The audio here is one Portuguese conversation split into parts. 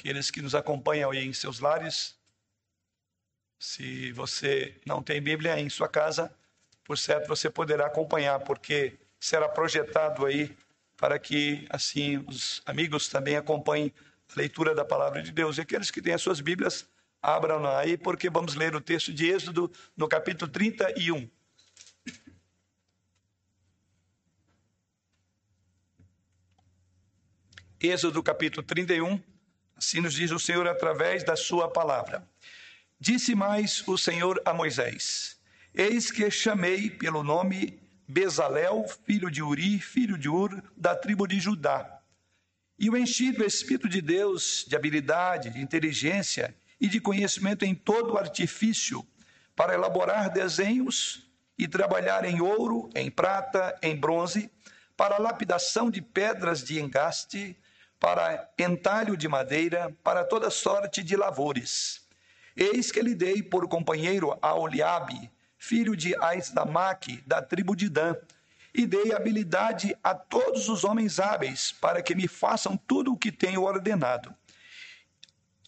Aqueles que nos acompanham aí em seus lares, se você não tem Bíblia em sua casa, por certo você poderá acompanhar, porque será projetado aí para que assim os amigos também acompanhem a leitura da palavra de Deus. E aqueles que têm as suas Bíblias, abram aí, porque vamos ler o texto de Êxodo no capítulo 31. Êxodo capítulo 31, assim nos diz o Senhor através da sua palavra. Disse mais o Senhor a Moisés: Eis que chamei pelo nome Bezalel, filho de Uri, filho de Ur, da tribo de Judá. E o enchi do Espírito de Deus, de habilidade, de inteligência e de conhecimento em todo artifício, para elaborar desenhos e trabalhar em ouro, em prata, em bronze, para lapidação de pedras de engaste, para entalho de madeira, para toda sorte de lavores. Eis que lhe dei por companheiro a Oliabe, filho de Aisdamaque, da tribo de Dan, e dei habilidade a todos os homens hábeis, para que me façam tudo o que tenho ordenado.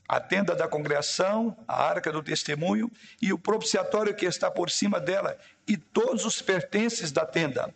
A tenda da congregação, a arca do testemunho e o propiciatório que está por cima dela, e todos os pertences da tenda,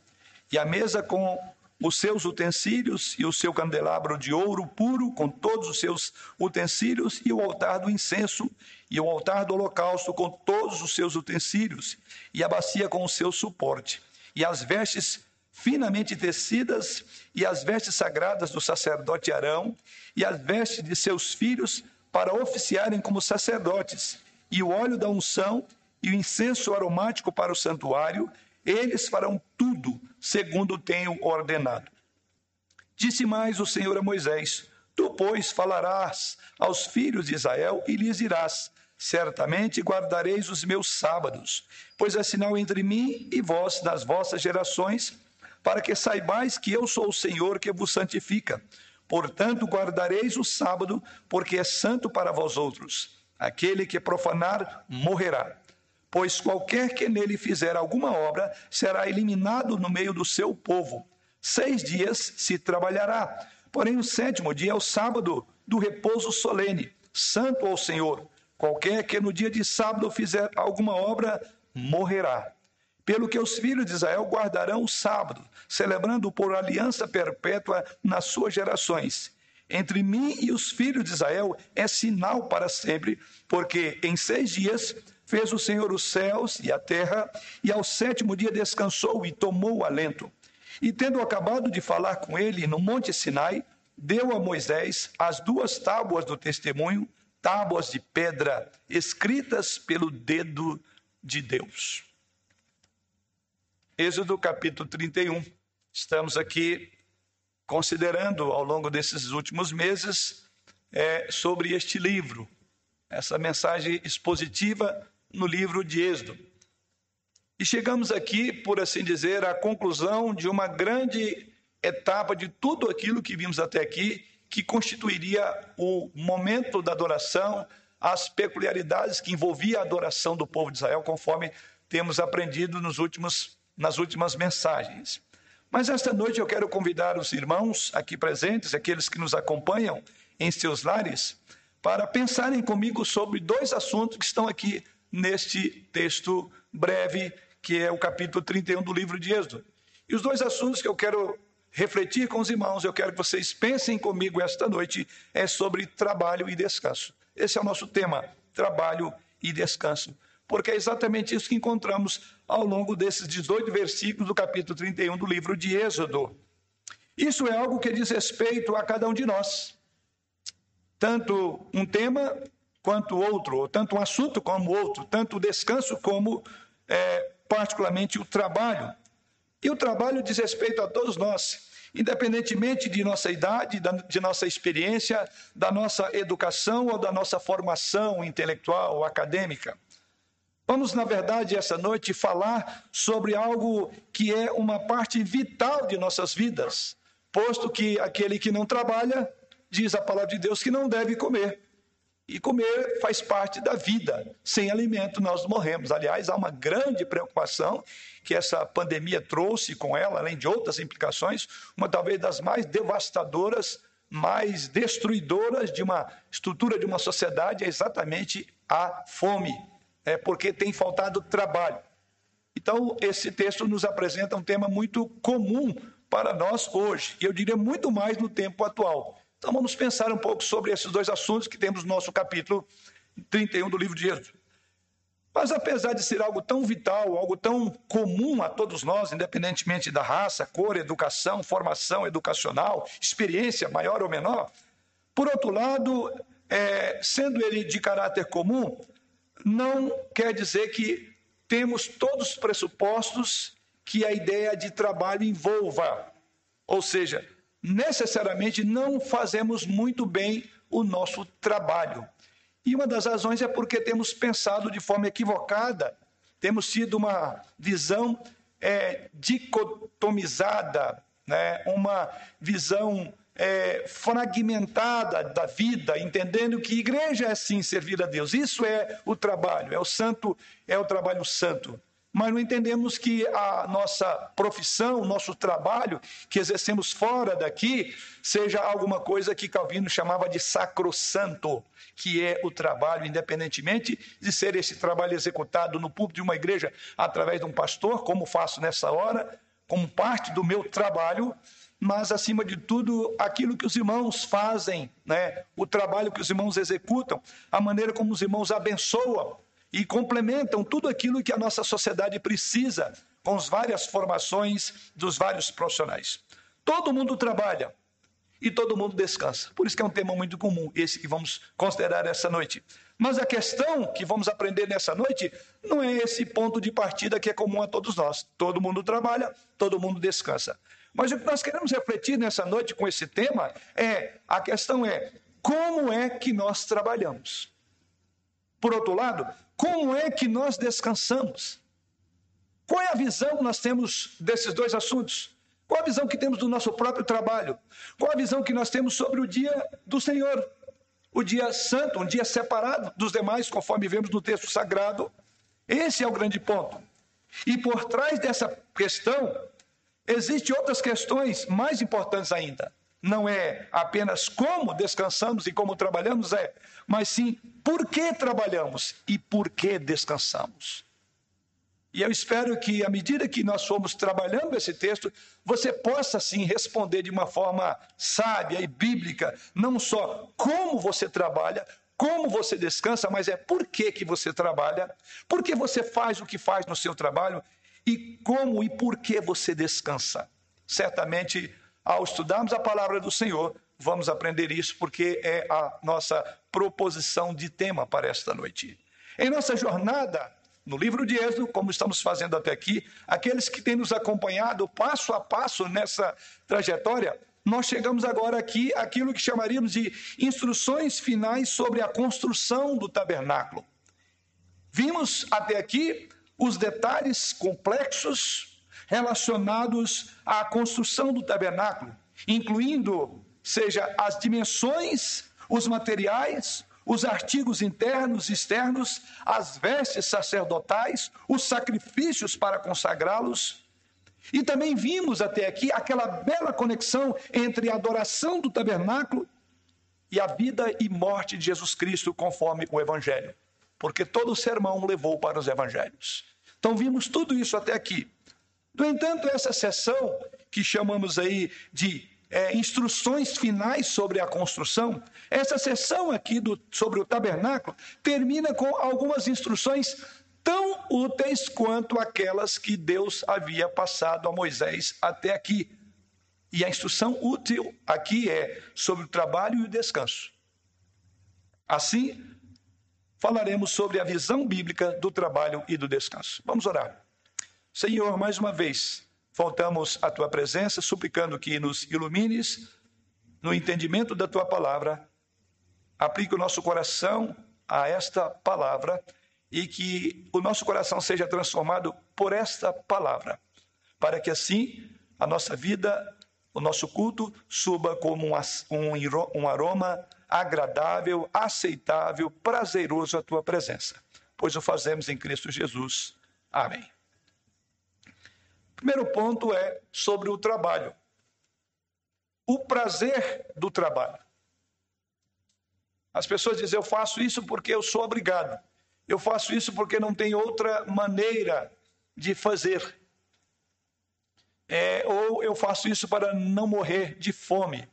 e a mesa com os seus utensílios e o seu candelabro de ouro puro com todos os seus utensílios e o altar do incenso e o altar do holocausto com todos os seus utensílios e a bacia com o seu suporte. E as vestes finamente tecidas e as vestes sagradas do sacerdote Arão e as vestes de seus filhos para oficiarem como sacerdotes e o óleo da unção e o incenso aromático para o santuário eles farão tudo segundo tenho ordenado. Disse mais o Senhor a Moisés: Tu, pois, falarás aos filhos de Israel e lhes dirás: Certamente guardareis os meus sábados, pois é sinal entre mim e vós nas vossas gerações, para que saibais que eu sou o Senhor que vos santifica. Portanto, guardareis o sábado, porque é santo para vós outros. Aquele que profanar morrerá pois qualquer que nele fizer alguma obra será eliminado no meio do seu povo. Seis dias se trabalhará, porém o sétimo dia é o sábado do repouso solene, santo ao Senhor. Qualquer que no dia de sábado fizer alguma obra morrerá. Pelo que os filhos de Israel guardarão o sábado, celebrando por aliança perpétua nas suas gerações. Entre mim e os filhos de Israel é sinal para sempre, porque em seis dias Fez o Senhor os céus e a terra, e ao sétimo dia descansou e tomou o alento. E tendo acabado de falar com ele no monte Sinai, deu a Moisés as duas tábuas do testemunho, tábuas de pedra, escritas pelo dedo de Deus. Êxodo capítulo 31. Estamos aqui considerando ao longo desses últimos meses é, sobre este livro, essa mensagem expositiva no livro de Êxodo. E chegamos aqui, por assim dizer, à conclusão de uma grande etapa de tudo aquilo que vimos até aqui, que constituiria o momento da adoração, as peculiaridades que envolvia a adoração do povo de Israel, conforme temos aprendido nos últimos, nas últimas mensagens. Mas esta noite eu quero convidar os irmãos aqui presentes, aqueles que nos acompanham em seus lares, para pensarem comigo sobre dois assuntos que estão aqui neste texto breve, que é o capítulo 31 do livro de Êxodo. E os dois assuntos que eu quero refletir com os irmãos, eu quero que vocês pensem comigo esta noite, é sobre trabalho e descanso. Esse é o nosso tema: trabalho e descanso. Porque é exatamente isso que encontramos ao longo desses 18 versículos do capítulo 31 do livro de Êxodo. Isso é algo que diz respeito a cada um de nós. Tanto um tema quanto outro, tanto um assunto como outro, tanto o descanso como, é, particularmente, o trabalho. E o trabalho diz respeito a todos nós, independentemente de nossa idade, de nossa experiência, da nossa educação ou da nossa formação intelectual ou acadêmica. Vamos, na verdade, essa noite falar sobre algo que é uma parte vital de nossas vidas, posto que aquele que não trabalha, diz a palavra de Deus, que não deve comer. E comer faz parte da vida. Sem alimento nós morremos. Aliás, há uma grande preocupação que essa pandemia trouxe com ela, além de outras implicações, uma talvez das mais devastadoras mais destruidoras de uma estrutura de uma sociedade é exatamente a fome, é porque tem faltado trabalho. Então, esse texto nos apresenta um tema muito comum para nós hoje, e eu diria muito mais no tempo atual. Então, vamos pensar um pouco sobre esses dois assuntos que temos no nosso capítulo 31 do livro de Êxodo. Mas apesar de ser algo tão vital, algo tão comum a todos nós, independentemente da raça, cor, educação, formação educacional, experiência maior ou menor, por outro lado, é, sendo ele de caráter comum, não quer dizer que temos todos os pressupostos que a ideia de trabalho envolva. Ou seja, necessariamente não fazemos muito bem o nosso trabalho. E uma das razões é porque temos pensado de forma equivocada, temos tido uma visão é, dicotomizada, né? uma visão é, fragmentada da vida, entendendo que igreja é sim servir a Deus. Isso é o trabalho, é o santo, é o trabalho santo mas não entendemos que a nossa profissão, o nosso trabalho que exercemos fora daqui, seja alguma coisa que Calvino chamava de sacrossanto, que é o trabalho, independentemente de ser esse trabalho executado no púlpito de uma igreja através de um pastor, como faço nessa hora, como parte do meu trabalho, mas acima de tudo aquilo que os irmãos fazem, né? o trabalho que os irmãos executam, a maneira como os irmãos abençoam e complementam tudo aquilo que a nossa sociedade precisa com as várias formações dos vários profissionais. Todo mundo trabalha e todo mundo descansa. Por isso que é um tema muito comum, esse que vamos considerar essa noite. Mas a questão que vamos aprender nessa noite não é esse ponto de partida que é comum a todos nós. Todo mundo trabalha, todo mundo descansa. Mas o que nós queremos refletir nessa noite com esse tema é: a questão é como é que nós trabalhamos? Por outro lado, como é que nós descansamos? Qual é a visão que nós temos desses dois assuntos? Qual a visão que temos do nosso próprio trabalho? Qual a visão que nós temos sobre o dia do Senhor? O dia santo, um dia separado dos demais, conforme vemos no texto sagrado. Esse é o grande ponto. E por trás dessa questão, existem outras questões mais importantes ainda não é apenas como descansamos e como trabalhamos, é, mas sim por que trabalhamos e por que descansamos. E eu espero que, à medida que nós formos trabalhando esse texto, você possa, sim, responder de uma forma sábia e bíblica, não só como você trabalha, como você descansa, mas é por que, que você trabalha, por que você faz o que faz no seu trabalho e como e por que você descansa. Certamente ao estudarmos a palavra do Senhor, vamos aprender isso porque é a nossa proposição de tema para esta noite. Em nossa jornada no livro de Êxodo, como estamos fazendo até aqui, aqueles que têm nos acompanhado passo a passo nessa trajetória, nós chegamos agora aqui àquilo que chamaríamos de instruções finais sobre a construção do tabernáculo. Vimos até aqui os detalhes complexos relacionados à construção do tabernáculo, incluindo, seja as dimensões, os materiais, os artigos internos e externos, as vestes sacerdotais, os sacrifícios para consagrá-los. E também vimos até aqui aquela bela conexão entre a adoração do tabernáculo e a vida e morte de Jesus Cristo, conforme o Evangelho. Porque todo sermão levou para os Evangelhos. Então vimos tudo isso até aqui. No entanto, essa sessão, que chamamos aí de é, instruções finais sobre a construção, essa sessão aqui do, sobre o tabernáculo termina com algumas instruções tão úteis quanto aquelas que Deus havia passado a Moisés até aqui. E a instrução útil aqui é sobre o trabalho e o descanso. Assim, falaremos sobre a visão bíblica do trabalho e do descanso. Vamos orar. Senhor, mais uma vez, voltamos à tua presença, suplicando que nos ilumines no entendimento da tua palavra, aplique o nosso coração a esta palavra e que o nosso coração seja transformado por esta palavra, para que assim a nossa vida, o nosso culto suba como um, aroma agradável, aceitável, prazeroso à tua presença. Pois o fazemos em Cristo Jesus. Amém. Primeiro ponto é sobre o trabalho. o prazer do trabalho. As pessoas dizem: eu faço isso porque eu sou obrigado. Eu faço isso porque não tem outra maneira de fazer. É, ou eu faço isso para não morrer de fome.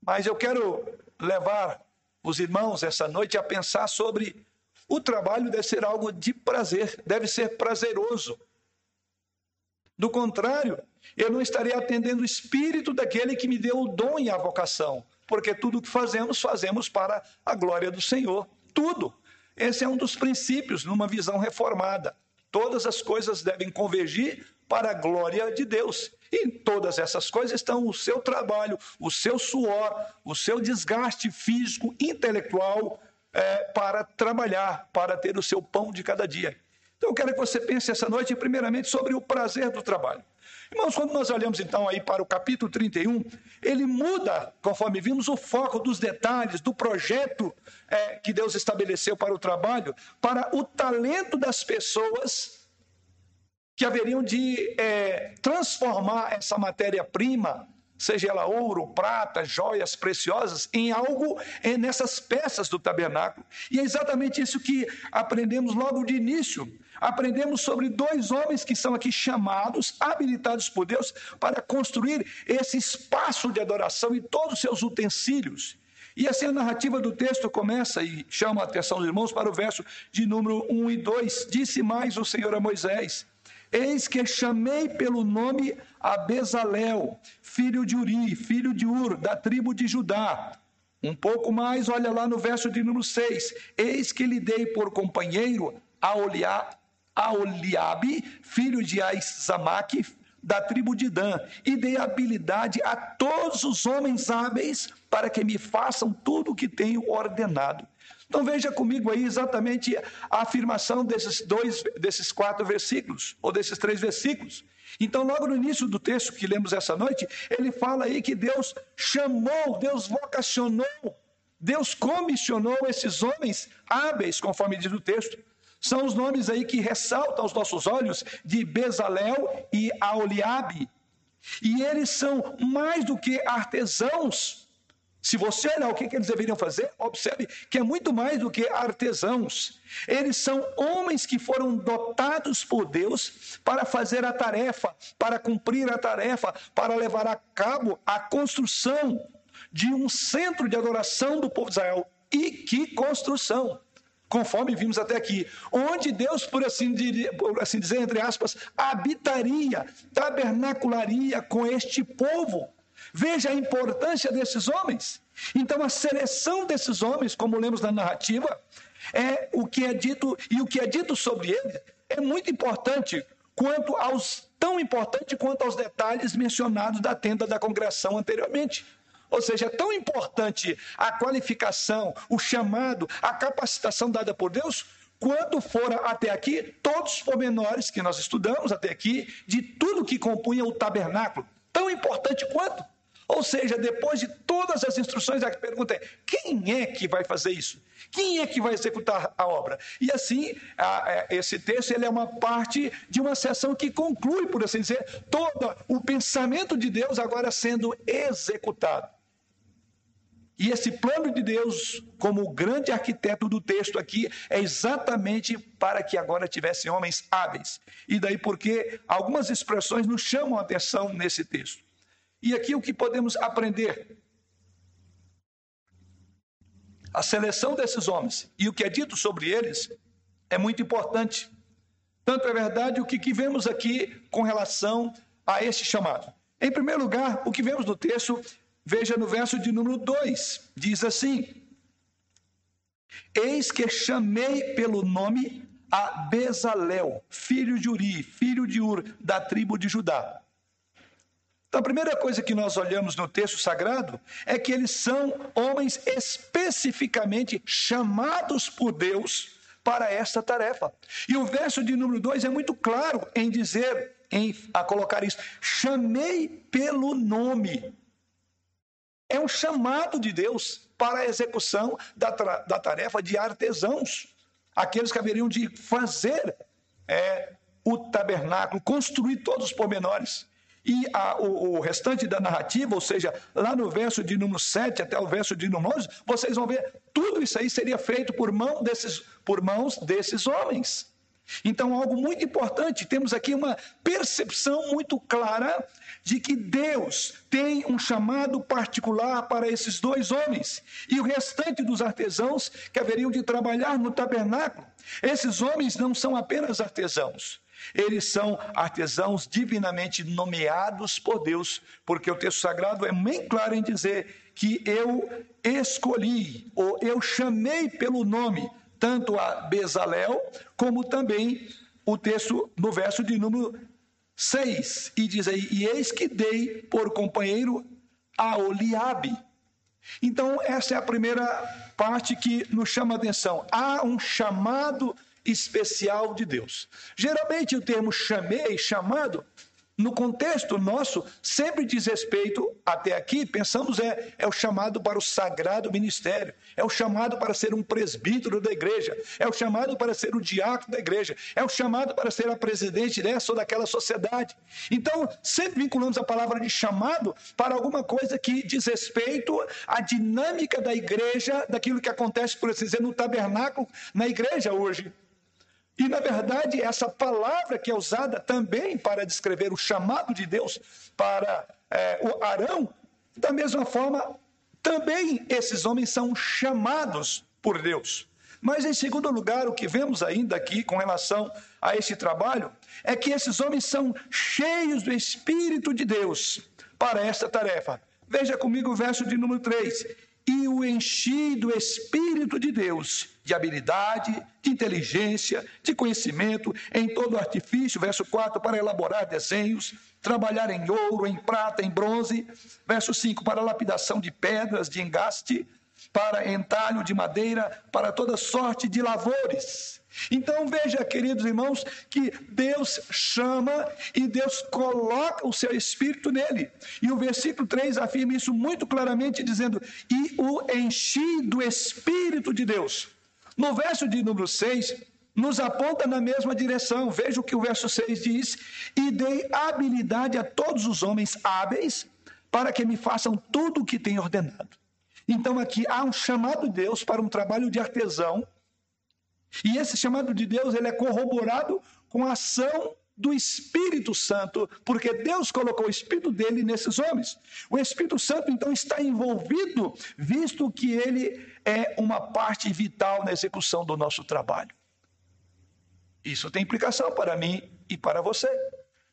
Mas eu quero levar os irmãos essa noite a pensar sobre o trabalho deve ser algo de prazer, deve ser prazeroso. Do contrário, eu não estaria atendendo o espírito daquele que me deu o dom e a vocação, porque tudo o que fazemos, fazemos para a glória do Senhor. Tudo. Esse é um dos princípios numa visão reformada. Todas as coisas devem convergir para a glória de Deus. E em todas essas coisas estão o seu trabalho, o seu suor, o seu desgaste físico, intelectual, é, para trabalhar, para ter o seu pão de cada dia. Então eu quero que você pense essa noite, primeiramente, sobre o prazer do trabalho. Irmãos, quando nós olhamos então aí para o capítulo 31, ele muda, conforme vimos, o foco dos detalhes, do projeto é, que Deus estabeleceu para o trabalho, para o talento das pessoas que haveriam de é, transformar essa matéria-prima, seja ela ouro, prata, joias preciosas, em algo é, nessas peças do tabernáculo. E é exatamente isso que aprendemos logo de início aprendemos sobre dois homens que são aqui chamados, habilitados por Deus, para construir esse espaço de adoração e todos os seus utensílios. E assim a narrativa do texto começa e chama a atenção dos irmãos para o verso de número 1 e 2. Disse mais o Senhor a Moisés: Eis que chamei pelo nome a Bezalel, filho de Uri, filho de Ur, da tribo de Judá. Um pouco mais, olha lá no verso de número 6. Eis que lhe dei por companheiro a Oliá, Aoliabe, filho de Aizamaque, da tribo de Dan, e dei habilidade a todos os homens hábeis para que me façam tudo o que tenho ordenado. Então veja comigo aí exatamente a afirmação desses dois, desses quatro versículos, ou desses três versículos. Então, logo no início do texto que lemos essa noite, ele fala aí que Deus chamou, Deus vocacionou, Deus comissionou esses homens hábeis, conforme diz o texto, são os nomes aí que ressaltam aos nossos olhos de Bezalel e Aoliabe. E eles são mais do que artesãos. Se você olhar o que, eles deveriam fazer, observe que é muito mais do que artesãos. Eles são homens que foram dotados por Deus para fazer a tarefa, para cumprir a tarefa, para levar a cabo a construção de um centro de adoração do povo de Israel. E que construção! Conforme vimos até aqui, onde Deus, por assim, por assim dizer, entre aspas, habitaria, tabernacularia com este povo. Veja a importância desses homens. Então, a seleção desses homens, como lemos na narrativa, é o que é dito, e o que é dito sobre eles é muito importante, quanto aos tão importante quanto aos detalhes mencionados da tenda da congregação anteriormente. Ou seja, é tão importante a qualificação, o chamado, a capacitação dada por Deus, quanto fora até aqui todos os pormenores que nós estudamos até aqui, de tudo que compunha o tabernáculo. Tão importante quanto. Ou seja, depois de todas as instruções, a pergunta é: quem é que vai fazer isso? Quem é que vai executar a obra? E assim, a, a, é, esse texto ele é uma parte de uma sessão que conclui, por assim dizer, todo o pensamento de Deus agora sendo executado. E esse plano de Deus, como o grande arquiteto do texto aqui, é exatamente para que agora tivessem homens hábeis. E daí porque algumas expressões nos chamam a atenção nesse texto. E aqui o que podemos aprender? A seleção desses homens e o que é dito sobre eles é muito importante. Tanto é verdade o que, vemos aqui com relação a este chamado. Em primeiro lugar, o que vemos no texto Veja no verso de número 2, diz assim: Eis que chamei pelo nome a Bezalel, filho de Uri, filho de Ur, da tribo de Judá. Então, a primeira coisa que nós olhamos no texto sagrado é que eles são homens especificamente chamados por Deus para esta tarefa. E o verso de número 2 é muito claro em dizer, em a colocar isso: chamei pelo nome. É um chamado de Deus para a execução da, da tarefa de artesãos, aqueles que haveriam de fazer é, o tabernáculo, construir todos os pormenores. E a, o, o, restante da narrativa, ou seja, lá no verso de número 7 até o verso de número 11, vocês vão ver, tudo isso aí seria feito por, mão desses, por mãos desses homens. Então, algo muito importante, temos aqui uma percepção muito clara de que Deus tem um chamado particular para esses dois homens e o restante dos artesãos que haveriam de trabalhar no tabernáculo. Esses homens não são apenas artesãos, eles são artesãos divinamente nomeados por Deus, porque o texto sagrado é bem claro em dizer que eu escolhi, ou eu chamei pelo nome, tanto a Bezalel, como também o texto no verso de número 6, e diz aí: E eis que dei por companheiro a Oliabe. Então, essa é a primeira parte que nos chama a atenção. Há um chamado especial de Deus. Geralmente o termo chamei, chamado, no contexto nosso, sempre diz respeito, até aqui, pensamos, é, é o chamado para o sagrado ministério, é o chamado para ser um presbítero da igreja, é o chamado para ser o diácono da igreja, é o chamado para ser a presidente dessa ou daquela sociedade. Então, sempre vinculamos a palavra de chamado para alguma coisa que diz respeito à dinâmica da igreja, daquilo que acontece, por assim dizer, no tabernáculo, na igreja hoje. E, na verdade, essa palavra que é usada também para descrever o chamado de Deus para é, o Arão, da mesma forma, também esses homens são chamados por Deus. Mas, em segundo lugar, o que vemos ainda aqui com relação a esse trabalho é que esses homens são cheios do Espírito de Deus para esta tarefa. Veja comigo o verso de número 3 e o enchi do Espírito de Deus, de habilidade, de inteligência, de conhecimento, em todo artifício, verso 4, para elaborar desenhos, trabalhar em ouro, em prata, em bronze, verso 5, para lapidação de pedras, de engaste, para entalho de madeira, para toda sorte de lavores. Então veja, queridos irmãos, que Deus chama e Deus coloca o seu espírito nele. E o versículo 3 afirma isso muito claramente, dizendo: E o enchi do espírito de Deus. No verso de número 6, nos aponta na mesma direção. Veja o que o verso 6 diz: E dei habilidade a todos os homens hábeis para que me façam tudo o que tenho ordenado. Então aqui há um chamado de Deus para um trabalho de artesão e esse chamado de Deus ele é corroborado com a ação do Espírito Santo, porque Deus colocou o Espírito dele nesses homens. O Espírito Santo então está envolvido, visto que ele é uma parte vital na execução do nosso trabalho. Isso tem implicação para mim e para você.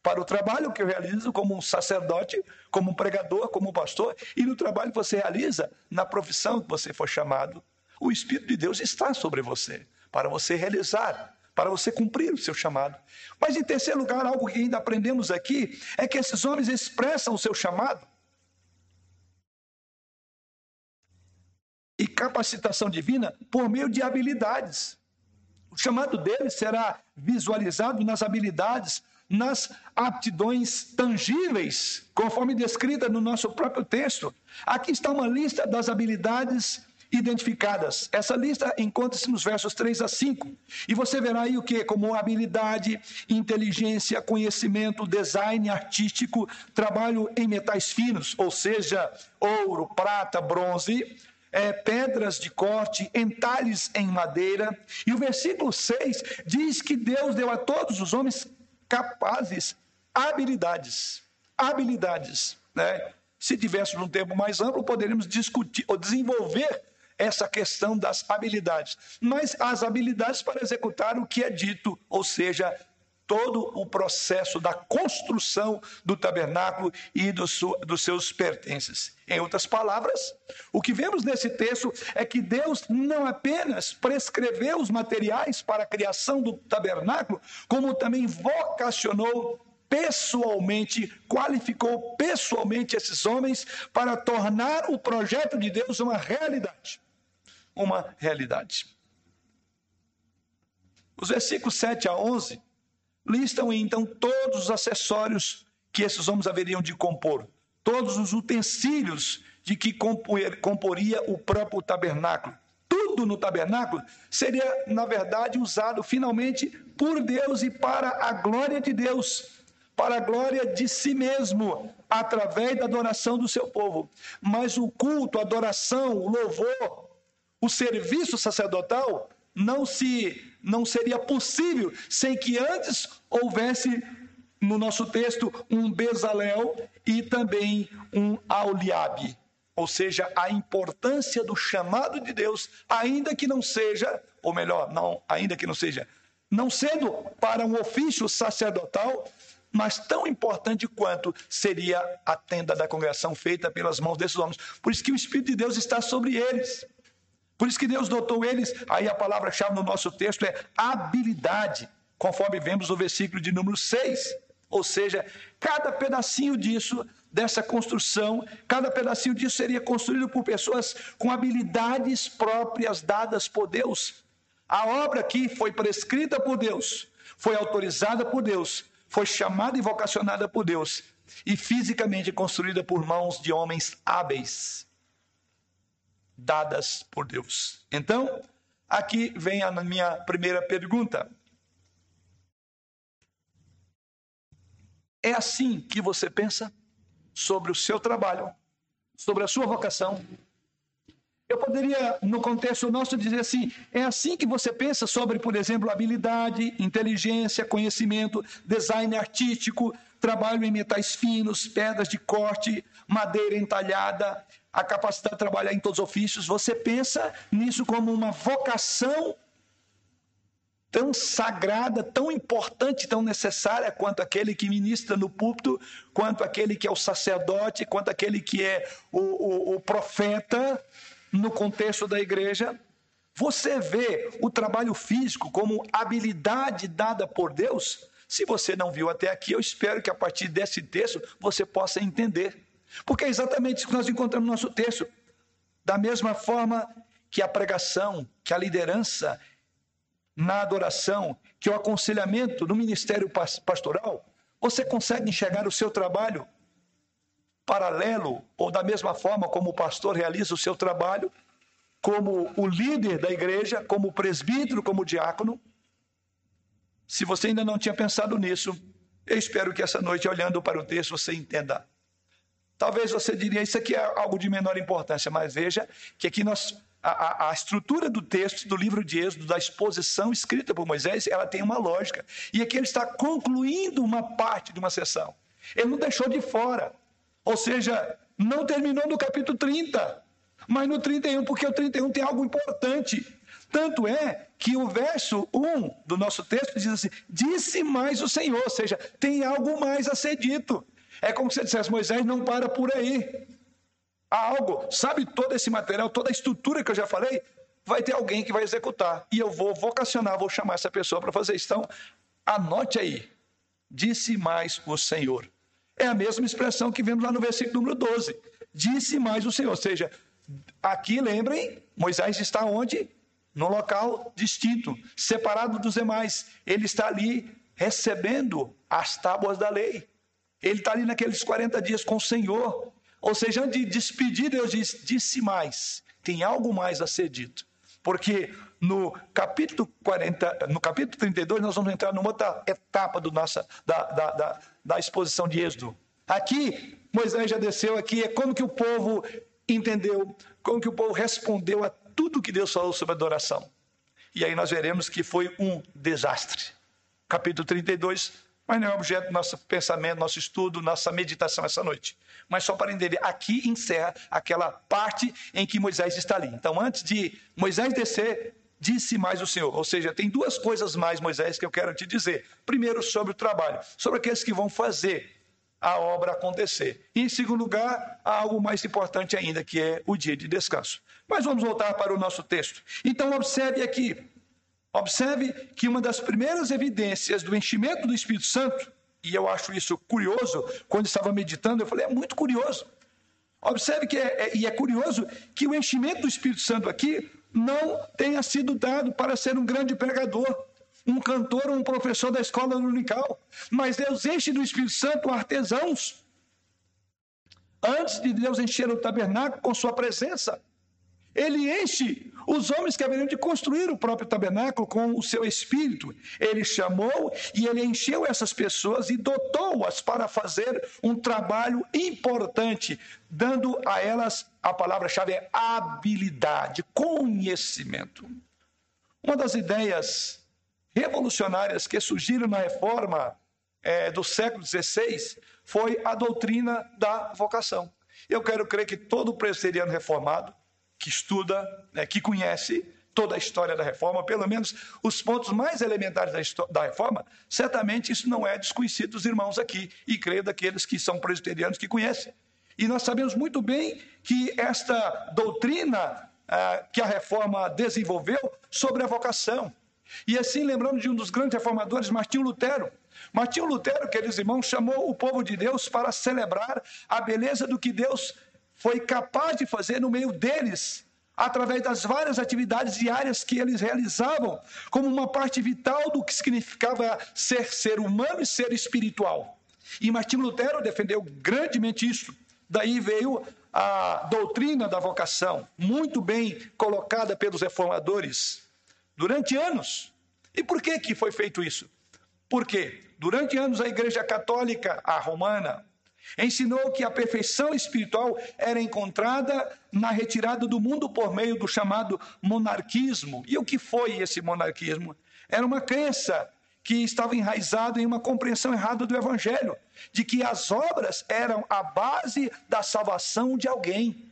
Para o trabalho que eu realizo como um sacerdote, como um pregador, como um pastor, e no trabalho que você realiza, na profissão que você for chamado, o Espírito de Deus está sobre você para você realizar, para você cumprir o seu chamado. Mas, em terceiro lugar, algo que ainda aprendemos aqui é que esses homens expressam o seu chamado e capacitação divina por meio de habilidades. O chamado deles será visualizado nas habilidades, nas aptidões tangíveis, conforme descrita no nosso próprio texto. Aqui está uma lista das habilidades identificadas. Essa lista encontra-se nos versos 3 a 5. E você verá aí o que? Como habilidade, inteligência, conhecimento, design artístico, trabalho em metais finos, ou seja, ouro, prata, bronze, é, pedras de corte, entalhes em madeira. E o versículo 6 diz que Deus deu a todos os homens capazes habilidades. Habilidades, né? Se tivéssemos um tempo mais amplo, poderíamos discutir ou desenvolver essa questão das habilidades, mas as habilidades para executar o que é dito, ou seja, todo o processo da construção do tabernáculo e do dos seus pertences. Em outras palavras, o que vemos nesse texto é que Deus não apenas prescreveu os materiais para a criação do tabernáculo, como também vocacionou pessoalmente, qualificou pessoalmente esses homens para tornar o projeto de Deus uma realidade uma realidade. Os versículos 7 a 11 listam então todos os acessórios que esses homens haveriam de compor, todos os utensílios de que comporia o próprio tabernáculo. Tudo no tabernáculo seria, na verdade, usado finalmente por Deus e para a glória de Deus, para a glória de si mesmo, através da adoração do seu povo. Mas o culto, a adoração, o louvor, o serviço sacerdotal não se não seria possível sem que antes houvesse no nosso texto um Bezalel e também um Auliabe, ou seja, a importância do chamado de Deus, ainda que não seja, ou melhor, não, ainda que não seja, não sendo para um ofício sacerdotal, mas tão importante quanto seria a tenda da congregação feita pelas mãos desses homens. Por isso que o Espírito de Deus está sobre eles. Por isso que Deus dotou eles, aí a palavra-chave no nosso texto é habilidade, conforme vemos no versículo de número 6. Ou seja, cada pedacinho disso, dessa construção, cada pedacinho disso seria construído por pessoas com habilidades próprias dadas por Deus. A obra aqui foi prescrita por Deus, foi autorizada por Deus, foi chamada e vocacionada por Deus e fisicamente construída por mãos de homens hábeis dadas por Deus. Então, aqui vem a minha primeira pergunta. É assim que você pensa sobre o seu trabalho, sobre a sua vocação? Eu poderia, no contexto nosso, dizer assim: é assim que você pensa sobre, por exemplo, habilidade, inteligência, conhecimento, design artístico, trabalho em metais finos, pedras de corte, madeira entalhada, a capacidade de trabalhar em todos os ofícios. Você pensa nisso como uma vocação tão sagrada, tão importante, tão necessária quanto aquele que ministra no púlpito, quanto aquele que é o sacerdote, quanto aquele que é o, o, o profeta no contexto da igreja. Você vê o trabalho físico como habilidade dada por Deus? Se você não viu até aqui, eu espero que a partir desse texto você possa entender. Porque é exatamente isso que nós encontramos no nosso texto. Da mesma forma que a pregação, que a liderança na adoração, que o aconselhamento no ministério pastoral, você consegue enxergar o seu trabalho paralelo ou da mesma forma como o pastor realiza o seu trabalho, como o líder da igreja, como o presbítero, como o diácono. Se você ainda não tinha pensado nisso, eu espero que essa noite, olhando para o texto, você entenda Talvez você diria isso aqui é algo de menor importância, mas veja que aqui nós a, a, a, estrutura do texto do livro de Êxodo, da exposição escrita por Moisés, ela tem uma lógica. E aqui ele está concluindo uma parte de uma sessão. Ele não deixou de fora. Ou seja, não terminou no capítulo 30, mas no 31, porque o 31 tem algo importante. Tanto é que o verso 1 do nosso texto diz assim: Disse mais o Senhor, ou seja, tem algo mais a ser dito. É como se você dissesse, Moisés, não para por aí. Há algo, sabe todo esse material, toda a estrutura que eu já falei, vai ter alguém que vai executar. E eu vou vocacionar, vou chamar essa pessoa para fazer isso. Então, anote aí. Disse mais o Senhor. É a mesma expressão que vemos lá no versículo número 12. Disse mais o Senhor. Ou seja, aqui lembrem, Moisés está onde? Num local distinto, separado dos demais. Ele está ali recebendo as tábuas da lei. Ele está ali naqueles 40 dias com o Senhor. Ou seja, antes de despedir, Deus diz, disse mais. Tem algo mais a ser dito. Porque no capítulo 40, no capítulo 32, nós vamos entrar numa outra etapa do nossa, da, da, da, da exposição de Êxodo. Aqui, Moisés já desceu aqui, é como que o povo entendeu, como que o povo respondeu a tudo que Deus falou sobre adoração. E aí nós veremos que foi um desastre. Capítulo 32, mas não é objeto do nosso pensamento, nosso estudo, nossa meditação essa noite. Mas só para entender, aqui encerra aquela parte em que Moisés está ali. Então, antes de Moisés descer, disse mais o Senhor. Ou seja, tem duas coisas mais, Moisés, que eu quero te dizer. Primeiro, sobre o trabalho, sobre aqueles que vão fazer a obra acontecer. E, em segundo lugar, há algo mais importante ainda, que é o dia de descanso. Mas vamos voltar para o nosso texto. Então, observe aqui Observe que uma das primeiras evidências do enchimento do Espírito Santo, e eu acho isso curioso, quando estava meditando, eu falei, é muito curioso. Observe que é, é, e é curioso que o enchimento do Espírito Santo aqui não tenha sido dado para ser um grande pregador, um cantor ou um professor da escola dominical, mas Deus enche do Espírito Santo artesãos. Antes de Deus encher o tabernáculo com sua presença. Ele enche os homens que haveriam de construir o próprio tabernáculo com o seu espírito. Ele chamou e ele encheu essas pessoas e dotou-as para fazer um trabalho importante, dando a elas a palavra-chave é habilidade, conhecimento. Uma das ideias revolucionárias que surgiram na reforma é, do século XVI foi a doutrina da vocação. Eu quero crer que todo presbiteriano reformado que estuda, né, que conhece toda a história da reforma, pelo menos os pontos mais elementares da, da reforma, certamente isso não é desconhecido dos irmãos aqui, e creio daqueles que são presbiterianos que conhecem. E nós sabemos muito bem que esta doutrina ah, que a reforma desenvolveu sobre a vocação. E assim, lembrando de um dos grandes reformadores, Martinho Lutero. Martinho Lutero, queridos irmãos, chamou o povo de Deus para celebrar a beleza do que Deus foi capaz de fazer no meio deles, através das várias atividades diárias que eles realizavam, como uma parte vital do que significava ser ser humano e ser espiritual. E Martinho Lutero defendeu grandemente isso. Daí veio a doutrina da vocação, muito bem colocada pelos reformadores durante anos. E por que que foi feito isso? Porque durante anos a Igreja Católica, a romana, Ensinou que a perfeição espiritual era encontrada na retirada do mundo por meio do chamado monarquismo. E o que foi esse monarquismo? Era uma crença que estava enraizada em uma compreensão errada do evangelho, de que as obras eram a base da salvação de alguém.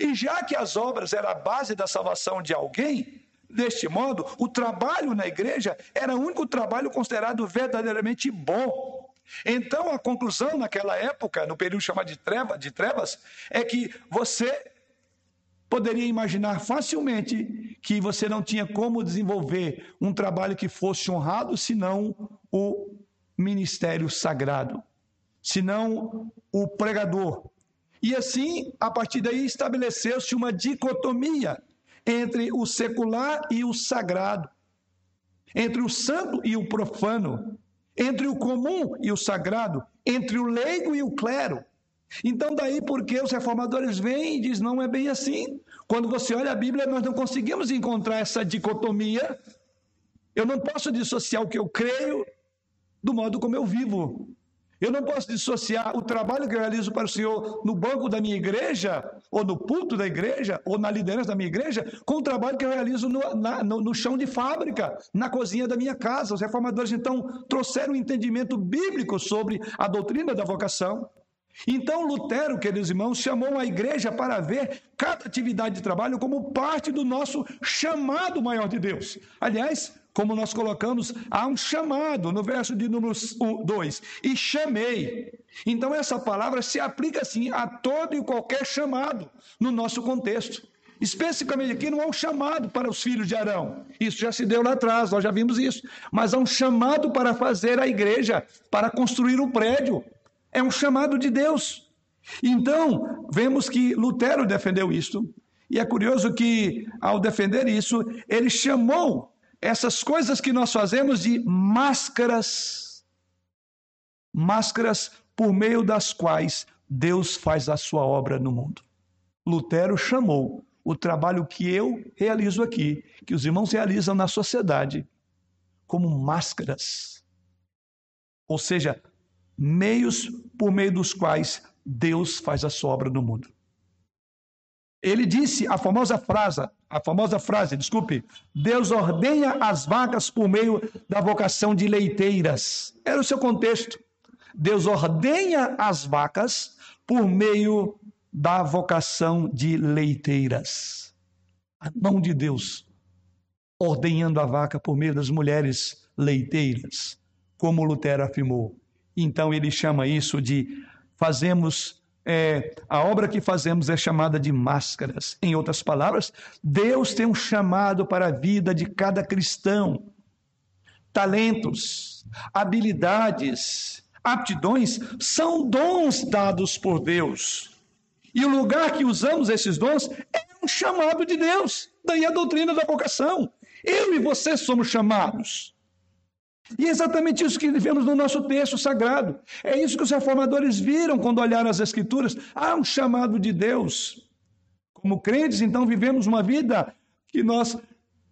E já que as obras eram a base da salvação de alguém, deste modo, o trabalho na igreja era o único trabalho considerado verdadeiramente bom. Então, a conclusão naquela época, no período chamado de, treva, de trevas, é que você poderia imaginar facilmente que você não tinha como desenvolver um trabalho que fosse honrado senão o ministério sagrado, senão o pregador. E assim, a partir daí, estabeleceu-se uma dicotomia entre o secular e o sagrado, entre o santo e o profano, entre o comum e o sagrado, entre o leigo e o clero. Então, daí porque os reformadores vêm e dizem, não é bem assim. Quando você olha a Bíblia, nós não conseguimos encontrar essa dicotomia. Eu não posso dissociar o que eu creio do modo como eu vivo. Eu não posso dissociar o trabalho que eu realizo para o Senhor no banco da minha igreja, ou no púlpito da igreja, ou na liderança da minha igreja, com o trabalho que eu realizo no, na, no, no chão de fábrica, na cozinha da minha casa. Os reformadores, então, trouxeram um entendimento bíblico sobre a doutrina da vocação. Então, Lutero, queridos irmãos, chamou a igreja para ver cada atividade de trabalho como parte do nosso chamado maior de Deus. Aliás, como nós colocamos, há um chamado no verso de número 2, e chamei. Então, essa palavra se aplica assim a todo e qualquer chamado no nosso contexto. Especificamente aqui, não há um chamado para os filhos de Arão. Isso já se deu lá atrás, nós já vimos isso. Mas há um chamado para fazer a igreja, para construir o prédio. É um chamado de Deus. Então, vemos que Lutero defendeu isto. E é curioso que, ao defender isso, ele chamou essas coisas que nós fazemos de máscaras, máscaras por meio das quais Deus faz a sua obra no mundo. Lutero chamou o trabalho que eu realizo aqui, que os irmãos realizam na sociedade, como máscaras. Ou seja, meios por meio dos quais Deus faz a sua obra no mundo. Ele disse a famosa frase, a famosa frase, desculpe, Deus ordenha as vacas por meio da vocação de leiteiras. Era o seu contexto. Deus ordenha as vacas por meio da vocação de leiteiras. A mão de Deus ordenhando a vaca por meio das mulheres leiteiras, como Lutero afirmou. Então ele chama isso de fazemos é, a obra que fazemos é chamada de máscaras. Em outras palavras, Deus tem um chamado para a vida de cada cristão. Talentos, habilidades, aptidões são dons dados por Deus. E o lugar que usamos esses dons é um chamado de Deus. Daí a doutrina da vocação. Eu e você somos chamados. E é exatamente isso que vemos no nosso texto sagrado. É isso que os reformadores viram quando olharam as Escrituras. Há um chamado de Deus. Como crentes, então, vivemos uma vida que nós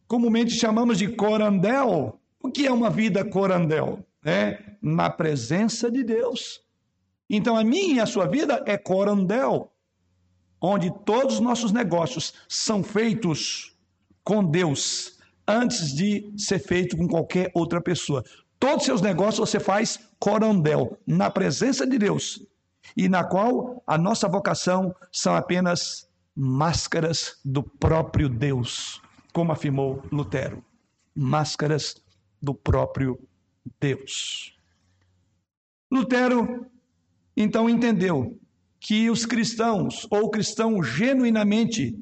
comumente chamamos de corandel. O que é uma vida corandel? É na presença de Deus. Então, a minha e a sua vida é corandel, onde todos os nossos negócios são feitos com Deus antes de ser feito com qualquer outra pessoa. Todos os seus negócios você faz corandel, na presença de Deus, e na qual a nossa vocação são apenas máscaras do próprio Deus, como afirmou Lutero. Máscaras do próprio Deus. Lutero então entendeu que os cristãos, ou o cristão genuinamente,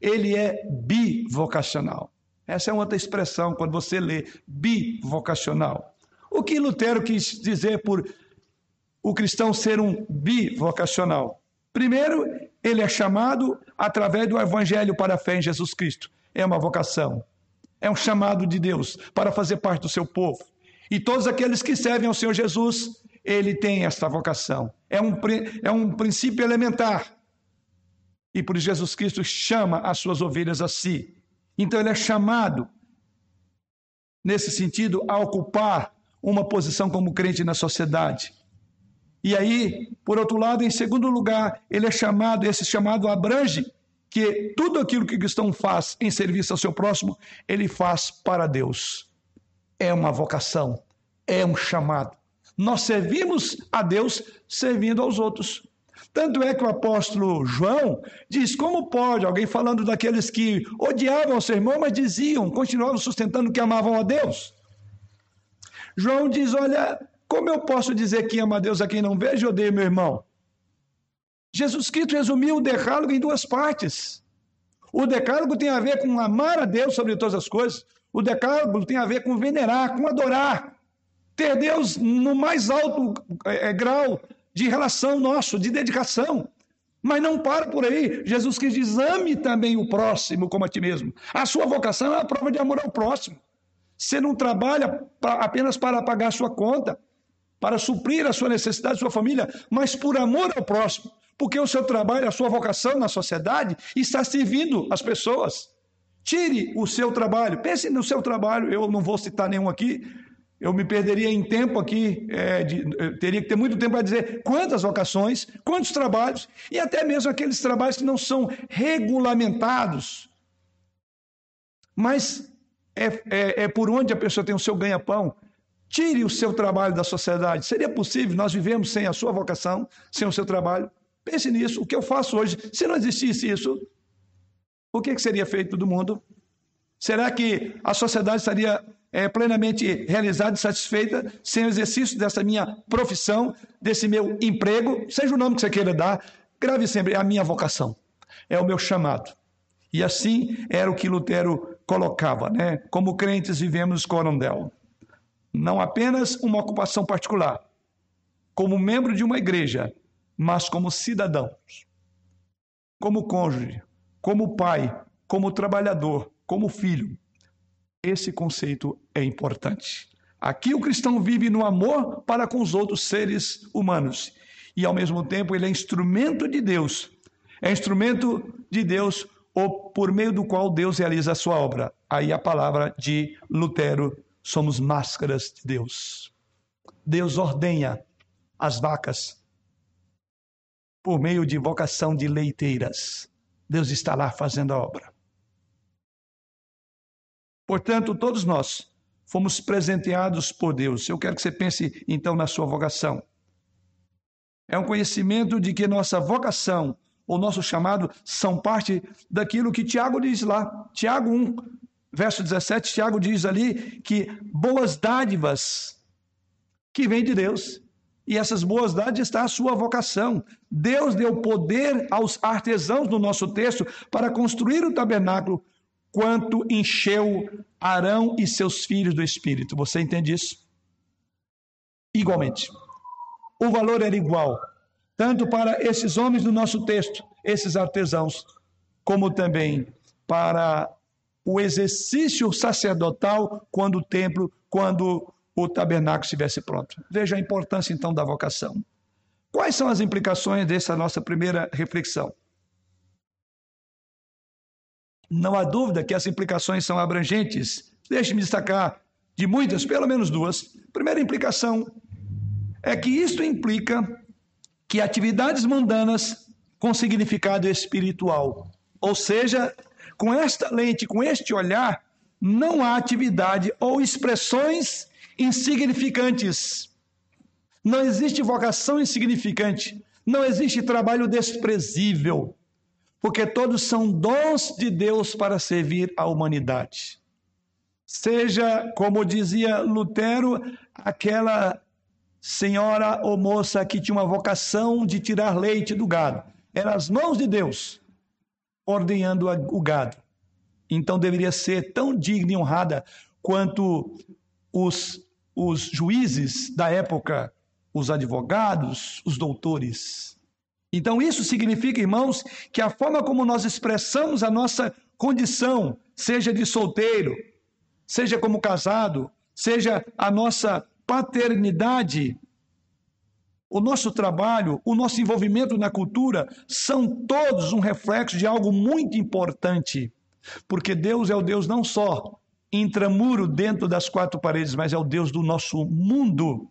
ele é bivocacional. Essa é outra expressão quando você lê bivocacional. O que Lutero quis dizer por o cristão ser um bivocacional? Primeiro, ele é chamado através do evangelho para a fé em Jesus Cristo. É uma vocação. É um chamado de Deus para fazer parte do seu povo. E todos aqueles que servem ao Senhor Jesus, ele tem esta vocação. É um, é um princípio elementar. E por isso Jesus Cristo chama as suas ovelhas a si. Então ele é chamado, nesse sentido, a ocupar uma posição como crente na sociedade. E aí, por outro lado, em segundo lugar, ele é chamado, esse chamado abrange que tudo aquilo que o cristão faz em serviço ao seu próximo, ele faz para Deus. É uma vocação, é um chamado. Nós servimos a Deus servindo aos outros. Tanto é que o apóstolo João diz: como pode alguém falando daqueles que odiavam o seu irmão, mas diziam, continuavam sustentando que amavam a Deus? João diz: olha, como eu posso dizer que ama a Deus a quem não vejo e odeio meu irmão? Jesus Cristo resumiu o decálogo em duas partes. O decálogo tem a ver com amar a Deus sobre todas as coisas. O decálogo tem a ver com venerar, com adorar. Ter Deus no mais alto é, grau de relação nosso, de dedicação. Mas não para por aí. Jesus quis diz: ame também o próximo como a ti mesmo. A sua vocação é a prova de amor ao próximo. Você não trabalha pra, apenas para pagar a sua conta, para suprir a sua necessidade, sua família, mas por amor ao próximo. Porque o seu trabalho, a sua vocação na sociedade está servindo as pessoas. Tire o seu trabalho, pense no seu trabalho. Eu não vou citar nenhum aqui, eu me perderia em tempo aqui, é, de, teria que ter muito tempo para dizer quantas vocações, quantos trabalhos, e até mesmo aqueles trabalhos que não são regulamentados. Mas é, é, é por onde a pessoa tem o seu ganha-pão. Tire o seu trabalho da sociedade. Seria possível nós vivemos sem a sua vocação, sem o seu trabalho? Pense nisso. O que eu faço hoje, se não existisse isso, o que seria feito do mundo? Será que a sociedade estaria é, plenamente realizada e satisfeita sem o exercício dessa minha profissão, desse meu emprego, seja o nome que você queira dar, grave sempre, é a minha vocação, é o meu chamado. E assim era o que Lutero colocava, né? Como crentes vivemos corondel. Não apenas uma ocupação particular, como membro de uma igreja, mas como cidadãos, como cônjuge, como pai, como trabalhador, como filho. Esse conceito é importante. Aqui o cristão vive no amor para com os outros seres humanos e ao mesmo tempo ele é instrumento de Deus. É instrumento de Deus ou por meio do qual Deus realiza a sua obra. Aí a palavra de Lutero, somos máscaras de Deus. Deus ordenha as vacas por meio de vocação de leiteiras. Deus está lá fazendo a obra. Portanto, todos nós fomos presenteados por Deus. Eu quero que você pense então na sua vocação. É um conhecimento de que nossa vocação, ou nosso chamado, são parte daquilo que Tiago diz lá. Tiago 1, verso 17, Tiago diz ali que boas dádivas que vêm de Deus. E essas boas dádivas está a sua vocação. Deus deu poder aos artesãos no nosso texto para construir o tabernáculo quanto encheu Arão e seus filhos do Espírito. Você entende isso? Igualmente. O valor era igual, tanto para esses homens do nosso texto, esses artesãos, como também para o exercício sacerdotal quando o templo, quando o tabernáculo estivesse pronto. Veja a importância então da vocação. Quais são as implicações dessa nossa primeira reflexão? Não há dúvida que as implicações são abrangentes. Deixe-me destacar de muitas, pelo menos duas. Primeira implicação é que isto implica que atividades mundanas com significado espiritual, ou seja, com esta lente, com este olhar, não há atividade ou expressões insignificantes. Não existe vocação insignificante. Não existe trabalho desprezível. Porque todos são dons de Deus para servir a humanidade. Seja, como dizia Lutero, aquela senhora ou moça que tinha uma vocação de tirar leite do gado. Eram as mãos de Deus ordenhando o gado. Então deveria ser tão digna e honrada quanto os, os juízes da época, os advogados, os doutores. Então isso significa, irmãos, que a forma como nós expressamos a nossa condição, seja de solteiro, seja como casado, seja a nossa paternidade, o nosso trabalho, o nosso envolvimento na cultura, são todos um reflexo de algo muito importante. Porque Deus é o Deus não só intramuro dentro das quatro paredes, mas é o Deus do nosso mundo.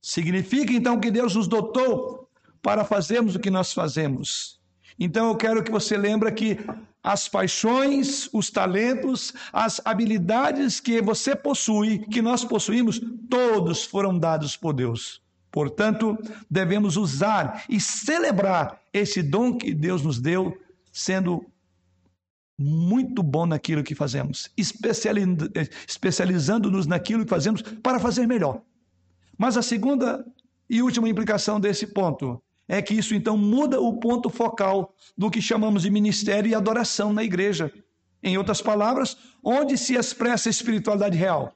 Significa então que Deus nos dotou para fazermos o que nós fazemos. Então eu quero que você lembre que as paixões, os talentos, as habilidades que você possui, que nós possuímos, todos foram dados por Deus. Portanto, devemos usar e celebrar esse dom que Deus nos deu, sendo muito bom naquilo que fazemos, especializando-nos naquilo que fazemos para fazer melhor. Mas a segunda e última implicação desse ponto é que isso então muda o ponto focal do que chamamos de ministério e adoração na igreja. Em outras palavras, onde se expressa a espiritualidade real?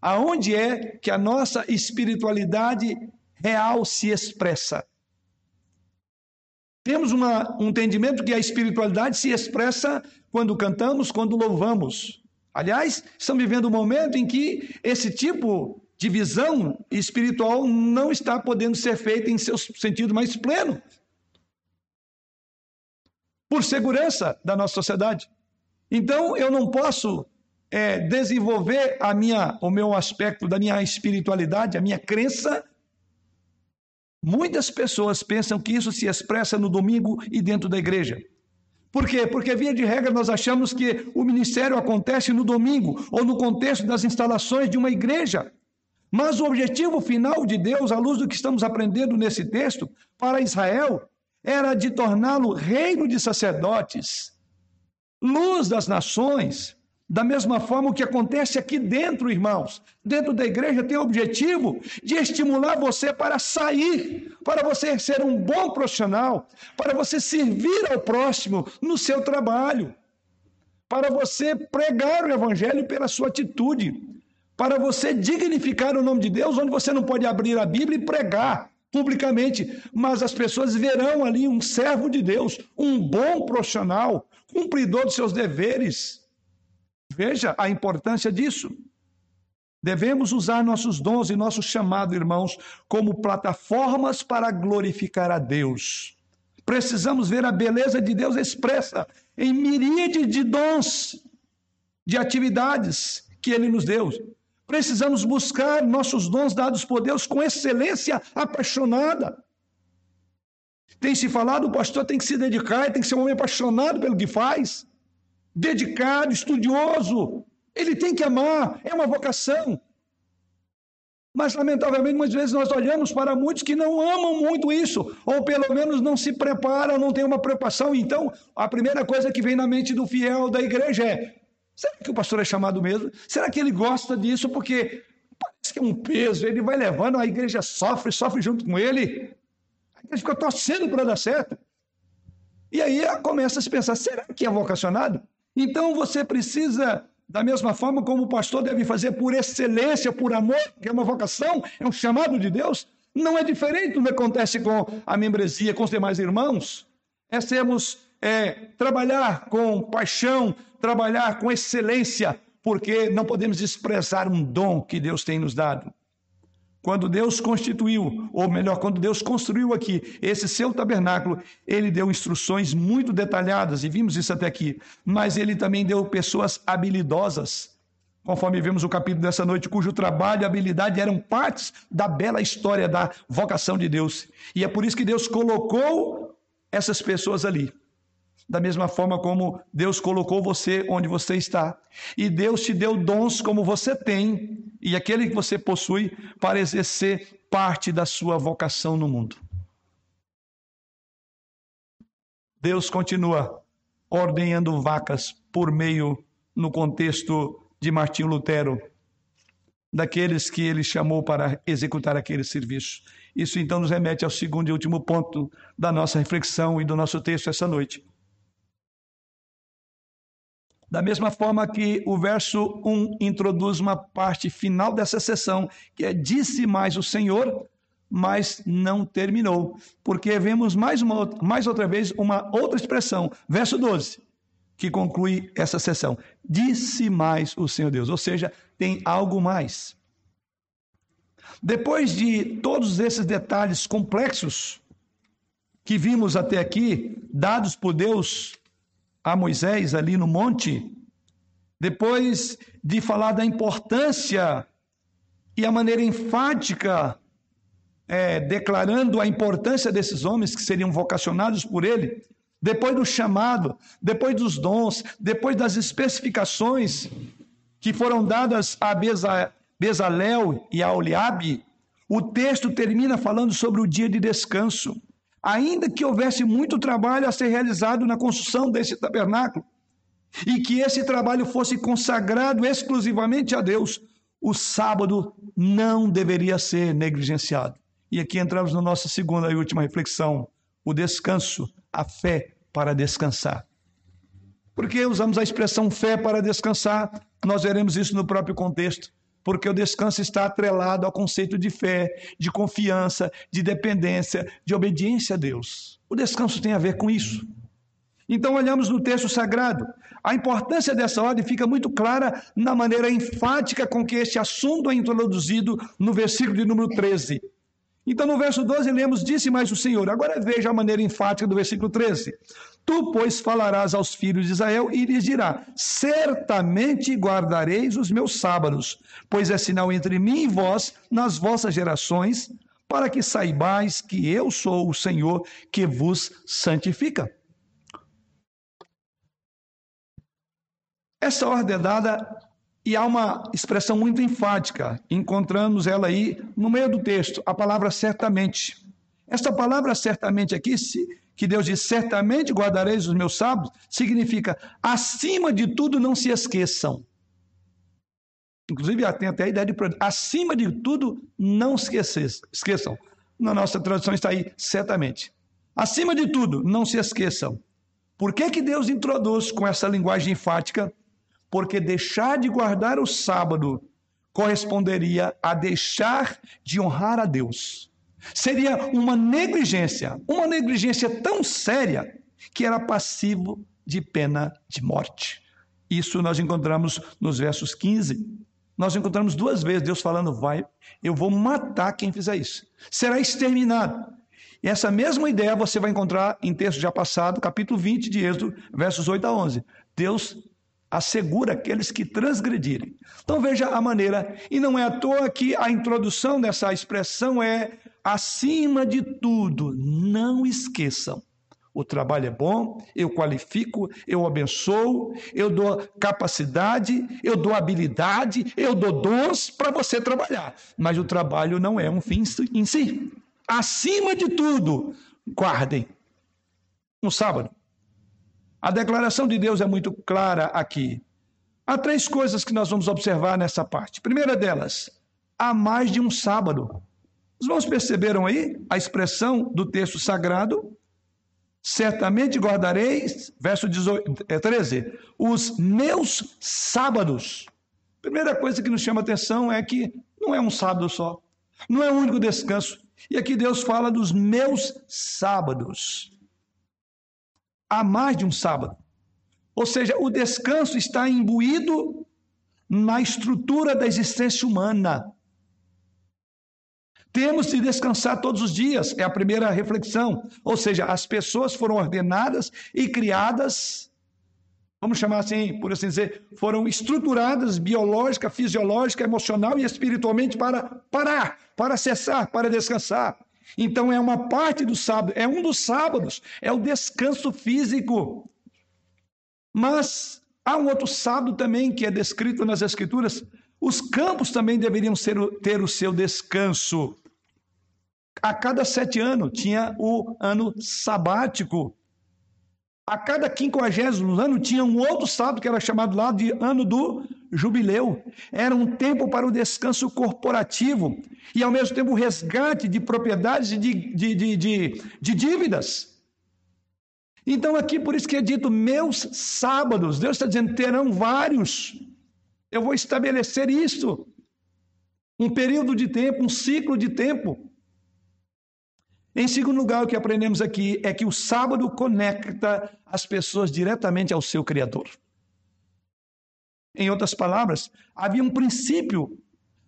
Aonde é que a nossa espiritualidade real se expressa? Temos uma, um entendimento que a espiritualidade se expressa quando cantamos, quando louvamos. Aliás, estamos vivendo um momento em que esse tipo de visão espiritual não está podendo ser feita em seu sentido mais pleno. Por segurança da nossa sociedade. Então, eu não posso é, desenvolver a minha, o meu aspecto da minha espiritualidade, a minha crença. Muitas pessoas pensam que isso se expressa no domingo e dentro da igreja. Por quê? Porque, via de regra, nós achamos que o ministério acontece no domingo ou no contexto das instalações de uma igreja. Mas o objetivo final de Deus, à luz do que estamos aprendendo nesse texto, para Israel, era de torná-lo reino de sacerdotes, luz das nações, da mesma forma o que acontece aqui dentro, irmãos, dentro da igreja tem o objetivo de estimular você para sair, para você ser um bom profissional, para você servir ao próximo no seu trabalho, para você pregar o evangelho pela sua atitude, para você dignificar o nome de Deus, onde você não pode abrir a Bíblia e pregar publicamente, mas as pessoas verão ali um servo de Deus, um bom profissional, cumpridor dos seus deveres Veja a importância disso. Devemos usar nossos dons e nosso chamado, irmãos, como plataformas para glorificar a Deus. Precisamos ver a beleza de Deus expressa em miríade de dons, de atividades que Ele nos deu. Precisamos buscar nossos dons dados por Deus com excelência apaixonada. Tem se falado, o pastor tem que se dedicar, tem que ser um homem apaixonado pelo que faz dedicado, estudioso. Ele tem que amar, é uma vocação. Mas, lamentavelmente, muitas vezes nós olhamos para muitos que não amam muito isso, ou pelo menos não se preparam, não têm uma preocupação. Então, a primeira coisa que vem na mente do fiel da igreja é: será que o pastor é chamado mesmo? Será que ele gosta disso? Porque parece que é um peso, ele vai levando, a igreja sofre, sofre junto com ele. A igreja fica torcendo para dar certo. E aí começa a se pensar: será que é vocacionado? Então você precisa, da mesma forma como o pastor deve fazer por excelência, por amor, que é uma vocação, é um chamado de Deus, não é diferente do que acontece com a membresia, com os demais irmãos. É sermos, é, trabalhar com paixão, trabalhar com excelência, porque não podemos desprezar um dom que Deus tem nos dado. quando Deus constituiu, ou melhor, quando Deus construiu aqui esse seu tabernáculo, ele deu instruções muito detalhadas, e vimos isso até aqui, mas ele também deu pessoas habilidosas, conforme vimos o capítulo dessa noite, cujo trabalho e habilidade eram partes da bela história da vocação de Deus. E é por isso que Deus colocou essas pessoas ali da mesma forma como Deus colocou você onde você está. E Deus te deu dons como você tem e aquele que você possui para exercer parte da sua vocação no mundo. Deus continua ordenhando vacas por meio, no contexto de Martinho Lutero, daqueles que ele chamou para executar aquele serviço. Isso então nos remete ao segundo e último ponto da nossa reflexão e do nosso texto essa noite. Da mesma forma que o verso 1 introduz uma parte final dessa sessão, que é disse mais o Senhor, mas não terminou, porque vemos mais, uma, mais outra vez uma outra expressão, verso 12, que conclui essa sessão. Disse mais o Senhor Deus, ou seja, tem algo mais. Depois de todos esses detalhes complexos que vimos até aqui, dados por Deus a Moisés ali no monte, depois de falar da importância e a maneira enfática, é, declarando a importância desses homens que seriam vocacionados por ele, depois do chamado, depois dos dons, depois das especificações que foram dadas a Bezalel e a Oliabe, o texto termina falando sobre o dia de descanso ainda que houvesse muito trabalho a ser realizado na construção desse tabernáculo, e que esse trabalho fosse consagrado exclusivamente a Deus, o sábado não deveria ser negligenciado. E aqui entramos na nossa segunda e última reflexão: o descanso, a fé para descansar. Por que usamos a expressão fé para descansar? Nós veremos isso no próprio contexto porque o descanso está atrelado ao conceito de fé, de confiança, de dependência, de obediência a Deus. O descanso tem a ver com isso. Então, olhamos no texto sagrado. A importância dessa ordem fica muito clara na maneira enfática com que este assunto é introduzido no versículo de número 13. Então, no verso 12, lemos: Disse mais o Senhor. Agora veja a maneira enfática do versículo 13. Tu, pois, falarás aos filhos de Israel e lhes dirá: Certamente guardareis os meus sábados, pois é sinal entre mim e vós nas vossas gerações, para que saibais que eu sou o Senhor que vos santifica. Essa ordem é dada e há uma expressão muito enfática, encontramos ela aí no meio do texto, a palavra certamente. Esta palavra certamente aqui que Deus diz: certamente guardareis os meus sábados, significa acima de tudo não se esqueçam. Inclusive, até a ideia de acima de tudo não se esqueçam. Na nossa tradução está aí, certamente. Acima de tudo, não se esqueçam. Por que, que Deus introduz com essa linguagem enfática? Porque deixar de guardar o sábado corresponderia a deixar de honrar a Deus. Seria uma negligência, uma negligência tão séria que era passivo de pena de morte. Isso nós encontramos nos versos 15. Nós encontramos duas vezes Deus falando: Vai, eu vou matar quem fizer isso. Será exterminado. E essa mesma ideia você vai encontrar em texto já passado, capítulo 20 de Êxodo, versos 8 a 11. Deus assegura aqueles que transgredirem. Então veja a maneira, e não é à toa que a introdução dessa expressão é acima de tudo, não esqueçam. O trabalho é bom, eu qualifico, eu abençoo, eu dou capacidade, eu dou habilidade, eu dou dons para você trabalhar. Mas o trabalho não é um fim em si. Acima de tudo, guardem. No sábado. A declaração de Deus é muito clara aqui. Há três coisas que nós vamos observar nessa parte. Primeira delas, há mais de um sábado. Os irmãos perceberam aí a expressão do texto sagrado? Certamente guardareis, verso 18, 13, é, os meus sábados. Primeira coisa que nos chama atenção é que não é um sábado só, não é um único descanso. E aqui Deus fala dos meus sábados. Há mais de um sábado. Ou seja, o descanso está imbuído na estrutura da existência humana. Temos de descansar todos os dias, é a primeira reflexão. Ou seja, as pessoas foram ordenadas e criadas, vamos chamar assim, por assim dizer, foram estruturadas biológica, fisiológica, emocional e espiritualmente para parar, para cessar, para descansar. Então é uma parte do sábado, é um dos sábados, é o descanso físico. Mas há um outro sábado também que é descrito nas Escrituras. Os campos também deveriam ser, ter o seu descanso a cada sete anos tinha o ano sabático. A cada quinquagésimo ano tinha um outro sábado que era chamado lá de ano do jubileu. Era um tempo para o descanso corporativo e, ao mesmo tempo, o resgate de propriedades e de, de, de, de, dívidas. Então, aqui por isso que é dito meus sábados. Deus está dizendo: terão vários. Eu vou estabelecer isso. Um período de tempo, um ciclo de tempo. Em segundo lugar, o que aprendemos aqui é que o sábado conecta as pessoas diretamente ao seu Criador. Em outras palavras, havia um princípio,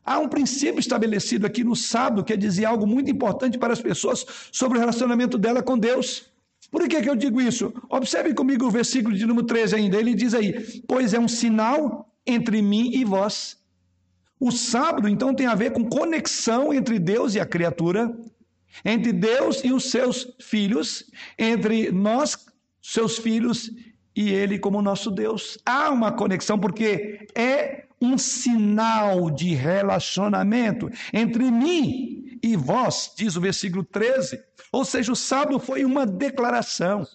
há um princípio estabelecido aqui no sábado que dizia algo muito importante para as pessoas sobre o relacionamento dela com Deus. Por que, que eu digo isso? Observe comigo o versículo de número 13 ainda. Ele diz aí: Pois é um sinal entre mim e vós. O sábado, então, tem a ver com conexão entre Deus e a criatura, entre Deus e os seus filhos, entre nós, seus filhos, e Ele como nosso Deus. Há uma conexão, porque é um sinal de relacionamento entre mim e vós, diz o versículo 13. Ou seja, o sábado foi uma declaração.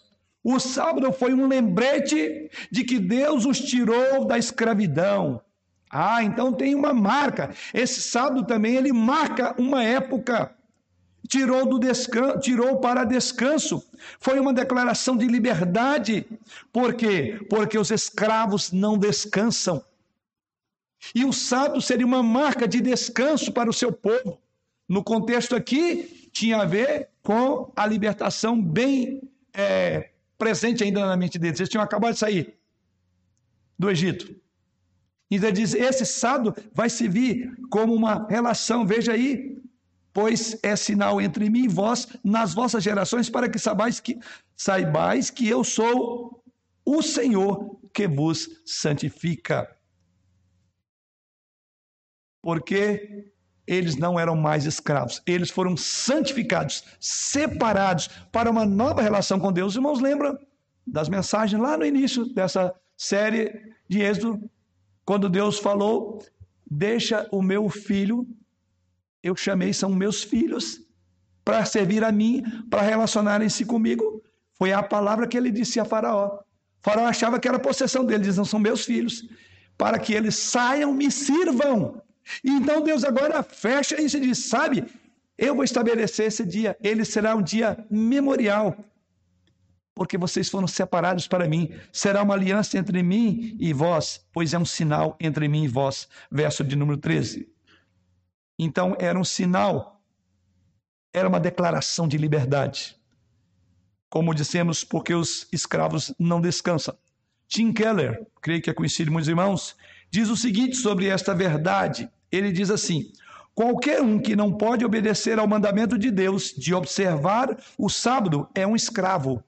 O sábado foi um lembrete de que Deus os tirou da escravidão. Ah, então tem uma marca. Esse sábado também ele marca uma época tirou do descanso, tirou para descanso. Foi uma declaração de liberdade. Por quê? Porque os escravos não descansam. E o sábado seria uma marca de descanso para o seu povo. No contexto aqui, tinha a ver com a libertação bem é, presente ainda na mente deles. Eles tinham acabado de sair do Egito. E ele diz: esse sábado vai servir como uma relação, veja aí, pois é sinal entre mim e vós nas vossas gerações, para que saibais que, saibais que eu sou o Senhor que vos santifica. Porque eles não eram mais escravos, eles foram santificados, separados para uma nova relação com Deus. Os irmãos lembram das mensagens lá no início dessa série de Êxodo, quando Deus falou: Deixa o meu filho eu chamei são meus filhos para servir a mim, para relacionarem-se comigo. Foi a palavra que ele disse a Faraó. Faraó achava que era possessão dele, diz: Não são meus filhos, para que eles saiam, me sirvam. Então Deus agora fecha isso e diz: Sabe, eu vou estabelecer esse dia, ele será um dia memorial, porque vocês foram separados para mim. Será uma aliança entre mim e vós, pois é um sinal entre mim e vós. Verso de número 13. Então era um sinal, era uma declaração de liberdade. Como dissemos, porque os escravos não descansam. Tim Keller, creio que é conhecido muitos irmãos, diz o seguinte sobre esta verdade. Ele diz assim: Qualquer um que não pode obedecer ao mandamento de Deus de observar o sábado é um escravo.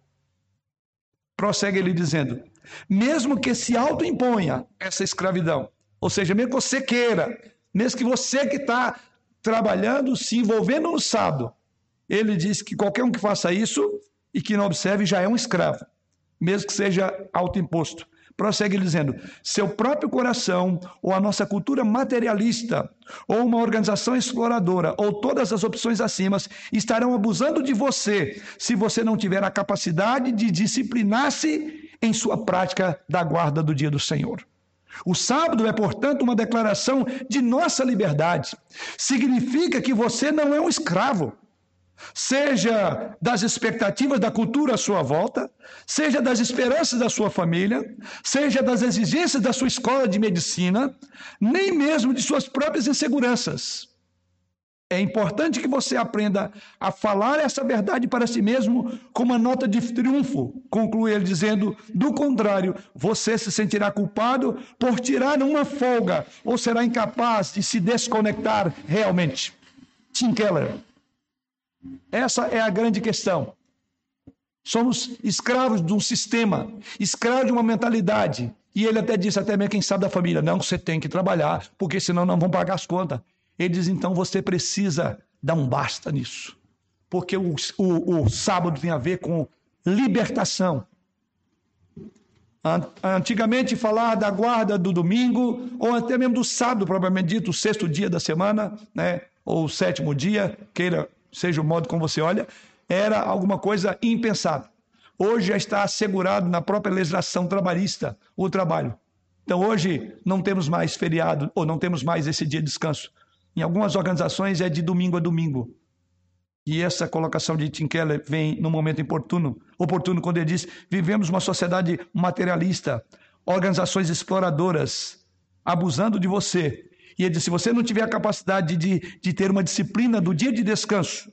Prossegue ele dizendo: mesmo que se autoimponha essa escravidão, ou seja, mesmo que você queira, mesmo que você que está trabalhando, se envolvendo no sábado, ele diz que qualquer um que faça isso e que não observe já é um escravo, mesmo que seja autoimposto. Prossegue dizendo: seu próprio coração, ou a nossa cultura materialista, ou uma organização exploradora, ou todas as opções acima, estarão abusando de você se você não tiver a capacidade de disciplinar-se em sua prática da guarda do dia do Senhor. O sábado é, portanto, uma declaração de nossa liberdade. Significa que você não é um escravo, seja das expectativas da cultura à sua volta, seja das esperanças da sua família, seja das exigências da sua escola de medicina, nem mesmo de suas próprias inseguranças. É importante que você aprenda a falar essa verdade para si mesmo com uma nota de triunfo, conclui ele dizendo: do contrário, você se sentirá culpado por tirar uma folga ou será incapaz de se desconectar realmente. Tim Keller. Essa é a grande questão. Somos escravos de um sistema, escravos de uma mentalidade. E ele até disse, até mesmo quem sabe da família, não, você tem que trabalhar, porque senão não vão pagar as contas. Ele diz, então você precisa dar um basta nisso. Porque o, o, o sábado tem a ver com libertação. Antigamente falar da guarda do domingo, ou até mesmo do sábado, propriamente dito, o sexto dia da semana, né? ou o sétimo dia, queira seja o modo como você olha, era alguma coisa impensável. Hoje já está assegurado na própria legislação trabalhista o trabalho. Então hoje não temos mais feriado, ou não temos mais esse dia de descanso. Em algumas organizações é de domingo a domingo. E essa colocação de Tim Keller vem no momento oportuno, oportuno quando ele diz: vivemos uma sociedade materialista, organizações exploradoras, abusando de você. E ele diz: se você não tiver a capacidade de, de ter uma disciplina do dia de descanso,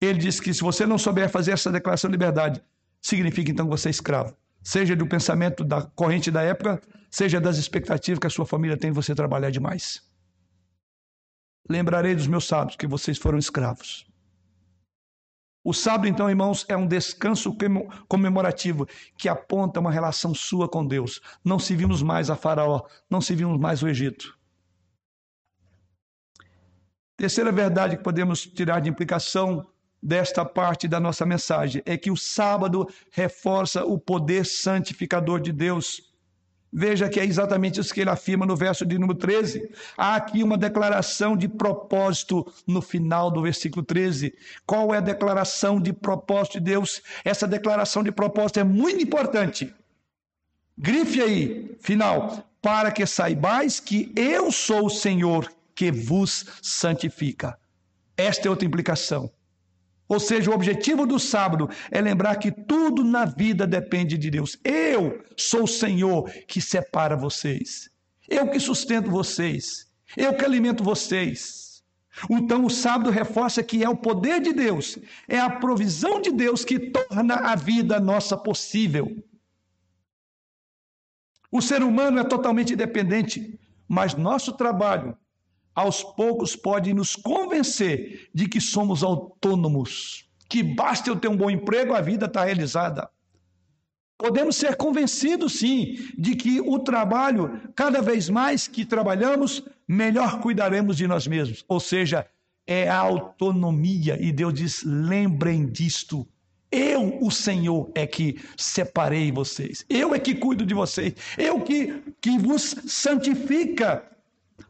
ele diz que se você não souber fazer essa declaração de liberdade, significa então que você é escravo. Seja do pensamento da corrente da época, seja das expectativas que a sua família tem de você trabalhar demais. Lembrarei dos meus sábados que vocês foram escravos. O sábado, então, irmãos, é um descanso comemorativo que aponta uma relação sua com Deus. Não servimos mais a Faraó, não servimos mais o Egito. Terceira verdade que podemos tirar de implicação desta parte da nossa mensagem é que o sábado reforça o poder santificador de Deus. Veja que é exatamente isso que ele afirma no verso de número 13. Há aqui uma declaração de propósito no final do versículo 13. Qual é a declaração de propósito de Deus? Essa declaração de propósito é muito importante. Grife aí, final, para que saibais que eu sou o Senhor que vos santifica. Esta é outra implicação. Ou seja, o objetivo do sábado é lembrar que tudo na vida depende de Deus. Eu sou o Senhor que separa vocês. Eu que sustento vocês. Eu que alimento vocês. Então o sábado reforça que é o poder de Deus, é a provisão de Deus que torna a vida nossa possível. O ser humano é totalmente dependente, mas nosso trabalho aos poucos pode nos convencer de que somos autônomos, que basta eu ter um bom emprego, a vida está realizada. Podemos ser convencidos, sim, de que o trabalho, cada vez mais que trabalhamos, melhor cuidaremos de nós mesmos. Ou seja, é a autonomia. E Deus diz: lembrem disto. Eu, o Senhor, é que separei vocês. Eu é que cuido de vocês. Eu que, que vos santifica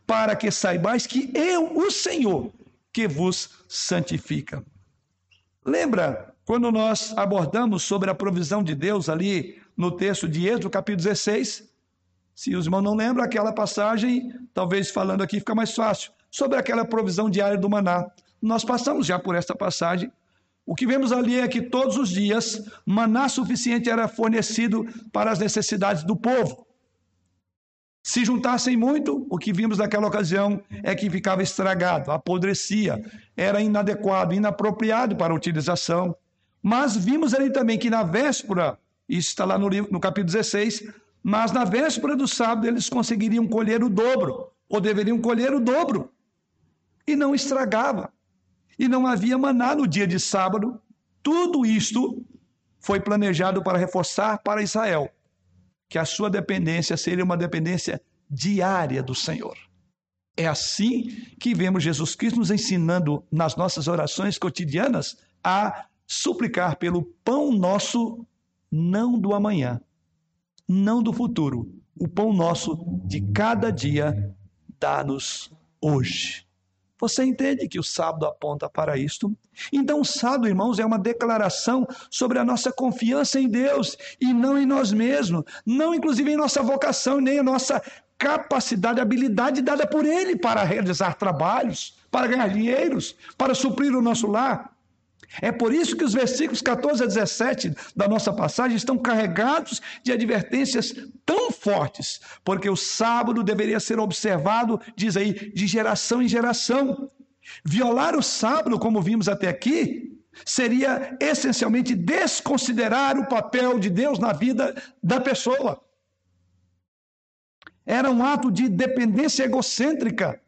para que saibais que eu, o Senhor, que vos santifica. Lembra quando nós abordamos sobre a provisão de Deus ali no texto de Êxodo, capítulo 16? Se os irmãos não lembram aquela passagem, talvez falando aqui fica mais fácil, sobre aquela provisão diária do maná. Nós passamos já por esta passagem. O que vemos ali é que todos os dias maná suficiente era fornecido para as necessidades do povo. Se juntassem muito, o que vimos naquela ocasião é que ficava estragado, apodrecia, era inadequado, inapropriado para utilização. Mas vimos ali também que na véspera, isso está lá no, livro, no capítulo 16, mas na véspera do sábado eles conseguiriam colher o dobro, ou deveriam colher o dobro, e não estragava. E não havia maná no dia de sábado. Tudo isto foi planejado para reforçar para Israel que a sua dependência seria uma dependência diária do Senhor. É assim que vemos Jesus Cristo nos ensinando nas nossas orações cotidianas a suplicar pelo pão nosso, não do amanhã, não do futuro, o pão nosso de cada dia, dá-nos hoje. Você entende que o sábado aponta para isto? Então, o sábado, irmãos, é uma declaração sobre a nossa confiança em Deus e não em nós mesmos, não inclusive em nossa vocação, nem a nossa capacidade, habilidade dada por Ele para realizar trabalhos, para ganhar dinheiros, para suprir o nosso lar. É por isso que os versículos 14 a 17 da nossa passagem estão carregados de advertências tão fortes, porque o sábado deveria ser observado, diz aí, de geração em geração. Violar o sábado, como vimos até aqui, seria essencialmente desconsiderar o papel de Deus na vida da pessoa. Era um ato de dependência egocêntrica.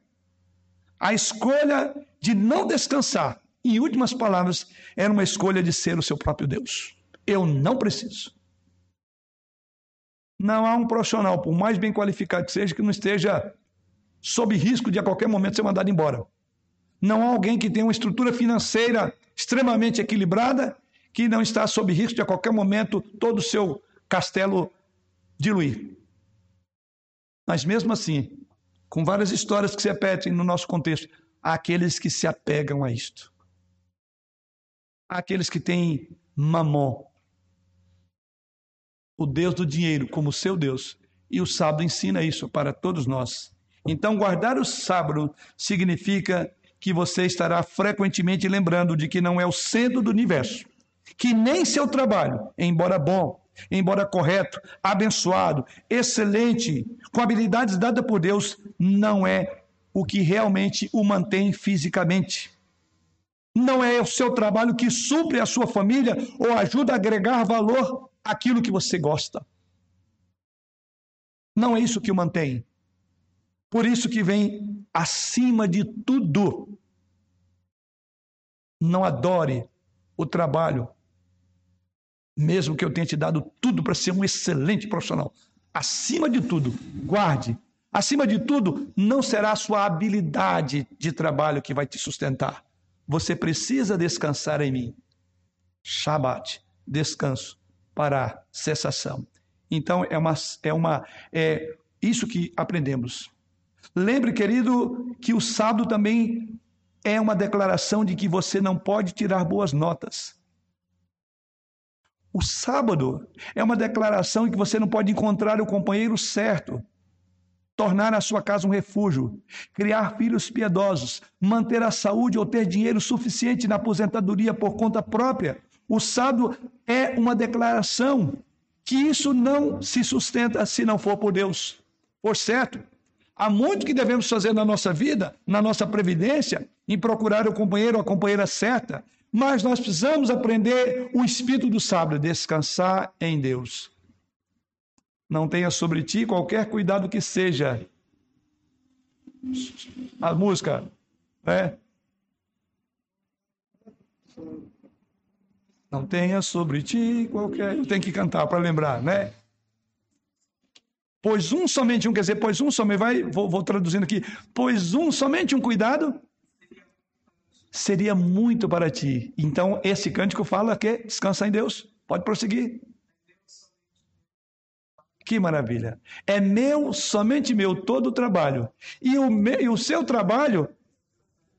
A escolha de não descansar, em últimas palavras, era uma escolha de ser o seu próprio Deus. Eu não preciso. Não há um profissional, por mais bem qualificado que seja, que não esteja sob risco de a qualquer momento ser mandado embora. Não há alguém que tenha uma estrutura financeira extremamente equilibrada que não está sob risco de a qualquer momento todo o seu castelo diluir. Mas mesmo assim, com várias histórias que se repetem no nosso contexto, há aqueles que se apegam a isto. Há aqueles que têm mamon, o Deus do dinheiro, como seu Deus. E o sábado ensina isso para todos nós. Então, guardar o sábado significa que você estará frequentemente lembrando de que não é o centro do universo, que nem seu trabalho, embora bom, embora correto, abençoado, excelente, com habilidades dadas por Deus, não é o que realmente o mantém fisicamente. Não é o seu trabalho que supre a sua família ou ajuda a agregar valor àquilo que você gosta. Não é isso que o mantém. Por isso que vem acima de tudo. Não adore o trabalho mesmo que eu tenha te dado tudo para ser um excelente profissional. Acima de tudo, guarde. Acima de tudo, não será a sua habilidade de trabalho que vai te sustentar. Você precisa descansar em mim. Shabat, descanso para cessação. Então é uma é uma é isso que aprendemos. Lembre, querido, que o sábado também é uma declaração de que você não pode tirar boas notas. O sábado é uma declaração em que você não pode encontrar o companheiro certo, tornar a sua casa um refúgio, criar filhos piedosos, manter a saúde ou ter dinheiro suficiente na aposentadoria por conta própria. O sábado é uma declaração que isso não se sustenta se não for por Deus. Por certo, há muito que devemos fazer na nossa vida, na nossa previdência, em procurar o companheiro ou a companheira certa, mas nós precisamos aprender o espírito do sábado, descansar em Deus. Não tenha sobre ti qualquer cuidado que seja. A música, né? Não tenha sobre ti qualquer. Eu tenho que cantar para lembrar, né? Pois um somente um, quer dizer, pois um somente, vai, vou, vou traduzindo aqui. Pois um somente um cuidado seria muito para ti. Então, esse cântico fala que descansa em Deus. Pode prosseguir. Que maravilha. É meu, somente meu, todo o trabalho. E o, meu, e o seu trabalho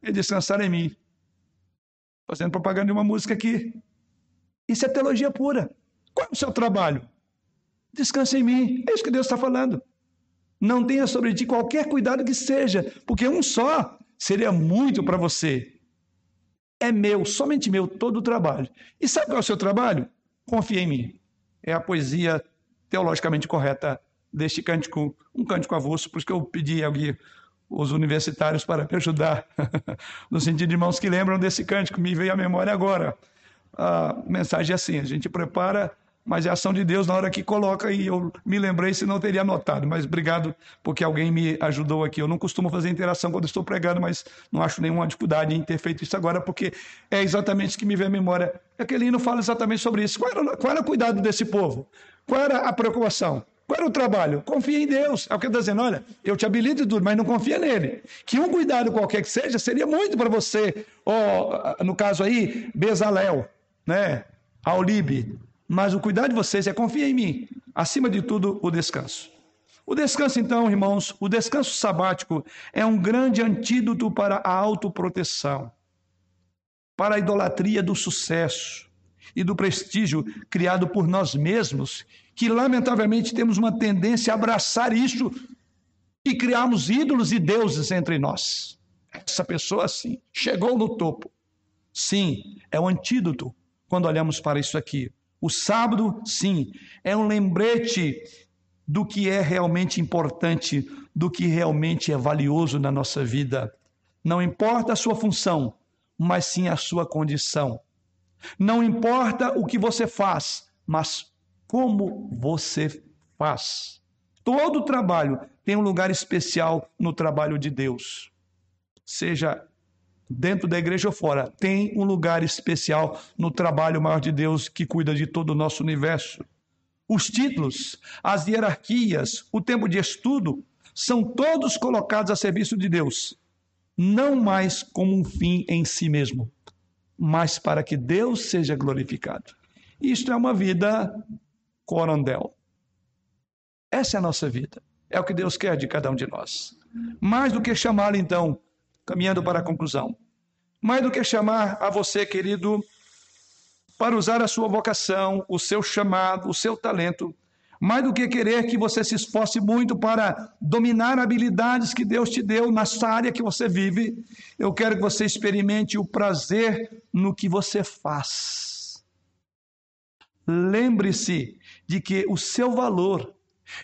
é descansar em mim. Fazendo propaganda de uma música aqui. Isso é teologia pura. Qual é o seu trabalho? Descansa em mim. É isso que Deus está falando. Não tenha sobre ti qualquer cuidado que seja, porque um só seria muito para você é meu, somente meu, todo o trabalho. E sabe qual é o seu trabalho? Confia em mim. É a poesia teologicamente correta deste cântico, um cântico avulso, por isso que eu pedi alguém, os universitários para me ajudar, no sentido de irmãos que lembram desse cântico, me veio à memória agora. A mensagem é assim: a gente prepara mas é ação de Deus na hora que coloca e eu me lembrei se não teria anotado, mas obrigado porque alguém me ajudou aqui. Eu não costumo fazer interação quando estou pregando, mas não acho nenhuma dificuldade em ter feito isso agora, porque é exatamente isso que me vem à memória. Aquele hino fala exatamente sobre isso. Qual era, qual era o cuidado desse povo? Qual era a preocupação? Qual era o trabalho? Confia em Deus. É o que está dizendo, olha, eu te habilito e tudo, mas não confia nele. Que um cuidado qualquer que seja, seria muito para você. Oh, no caso aí, Bezalel, né? Aulibe, mas o cuidar de vocês é confiar em mim. Acima de tudo, o descanso. O descanso, então, irmãos, o descanso sabático é um grande antídoto para a autoproteção, para a idolatria do sucesso e do prestígio criado por nós mesmos, que lamentavelmente temos uma tendência a abraçar isso e criarmos ídolos e deuses entre nós. Essa pessoa, sim, chegou no topo. Sim, é o antídoto quando olhamos para isso aqui. O sábado, sim, é um lembrete do que é realmente importante, do que realmente é valioso na nossa vida. Não importa a sua função, mas sim a sua condição. Não importa o que você faz, mas como você faz. Todo trabalho tem um lugar especial no trabalho de Deus. Seja dentro da igreja ou fora, tem um lugar especial no trabalho maior de Deus que cuida de todo o nosso universo. Os títulos, as hierarquias, o tempo de estudo, são todos colocados a serviço de Deus, não mais como um fim em si mesmo, mas para que Deus seja glorificado. Isto é uma vida corandel. Essa é a nossa vida. É o que Deus quer de cada um de nós. Mais do que chamá-lo, então, caminhando para a conclusão, mais do que chamar a você, querido, para usar a sua vocação, o seu chamado, o seu talento, mais do que querer que você se esforce muito para dominar habilidades que Deus te deu nessa área que você vive, eu quero que você experimente o prazer no que você faz. Lembre-se de que o seu valor,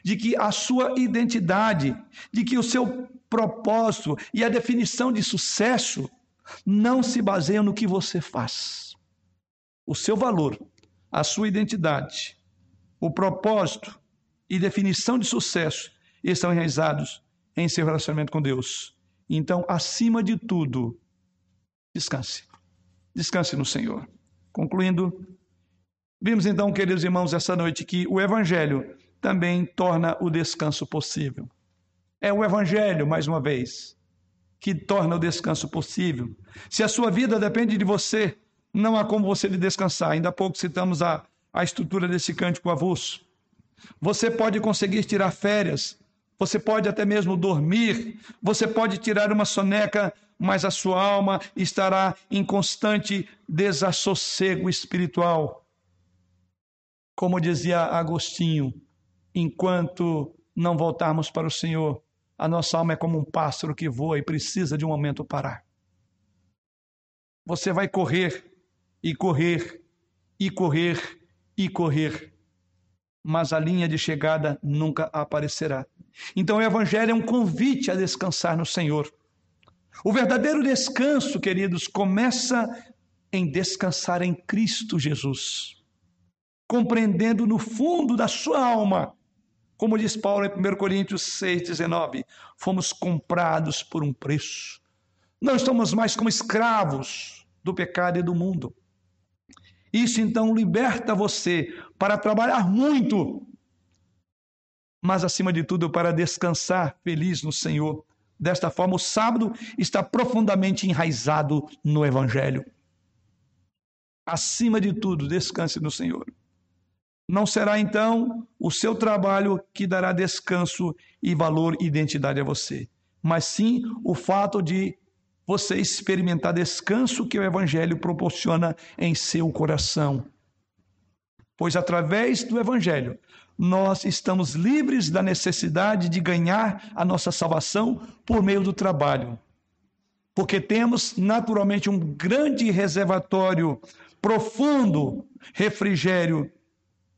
de que a sua identidade, de que o seu propósito e a definição de sucesso não se baseiam no que você faz. O seu valor, a sua identidade, o propósito e definição de sucesso estão enraizados em seu relacionamento com Deus. Então, acima de tudo, descanse. Descanse no Senhor. Concluindo, vimos então, queridos irmãos, essa noite que o Evangelho também torna o descanso possível. É o Evangelho, mais uma vez, que torna o descanso possível. Se a sua vida depende de você, não há como você descansar. Ainda há pouco citamos a, a estrutura desse cântico avulso. Você pode conseguir tirar férias, você pode até mesmo dormir, você pode tirar uma soneca, mas a sua alma estará em constante desassossego espiritual. Como dizia Agostinho, enquanto não voltarmos para o Senhor, a nossa alma é como um pássaro que voa e precisa de um momento parar. Você vai correr e correr e correr e correr, mas a linha de chegada nunca aparecerá. Então o Evangelho é um convite a descansar no Senhor. O verdadeiro descanso, queridos, começa em descansar em Cristo Jesus, compreendendo no fundo da sua alma como diz Paulo em 1 Coríntios 6,19, fomos comprados por um preço. Não estamos mais como escravos do pecado e do mundo. Isso então liberta você para trabalhar muito, mas acima de tudo para descansar feliz no Senhor. Desta forma, o sábado está profundamente enraizado no Evangelho. Acima de tudo, descanse no Senhor. Não será então o seu trabalho que dará descanso e valor e identidade a você, mas sim o fato de você experimentar descanso que o Evangelho proporciona em seu coração. Pois através do Evangelho nós estamos livres da necessidade de ganhar a nossa salvação por meio do trabalho. Porque temos naturalmente um grande reservatório, profundo refrigério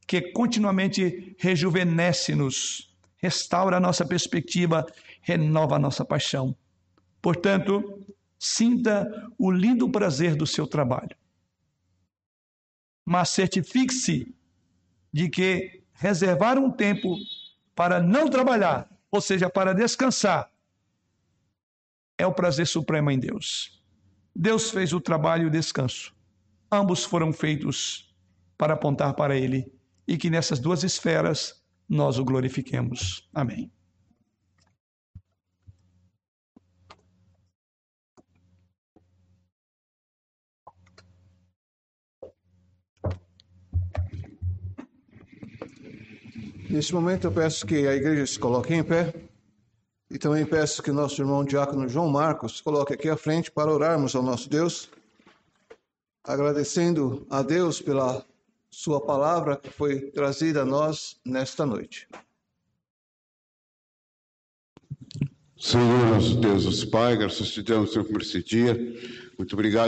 que continuamente rejuvenesce-nos, restaura a nossa perspectiva, renova a nossa paixão. Portanto, sinta o lindo prazer do seu trabalho. Mas certifique-se de que reservar um tempo para não trabalhar, ou seja, para descansar, é o prazer supremo em Deus. Deus fez o trabalho e o descanso. Ambos foram feitos para apontar para Ele e que nessas duas esferas nós o glorifiquemos. Amém. Nesse momento eu peço que a igreja se coloque em pé e também peço que nosso irmão diácono João Marcos coloque aqui à frente para orarmos ao nosso Deus, agradecendo a Deus pela sua palavra que foi trazida a nós nesta noite. Senhor, nosso Deus, nosso Pai, graças te damos por esse dia. Muito obrigado.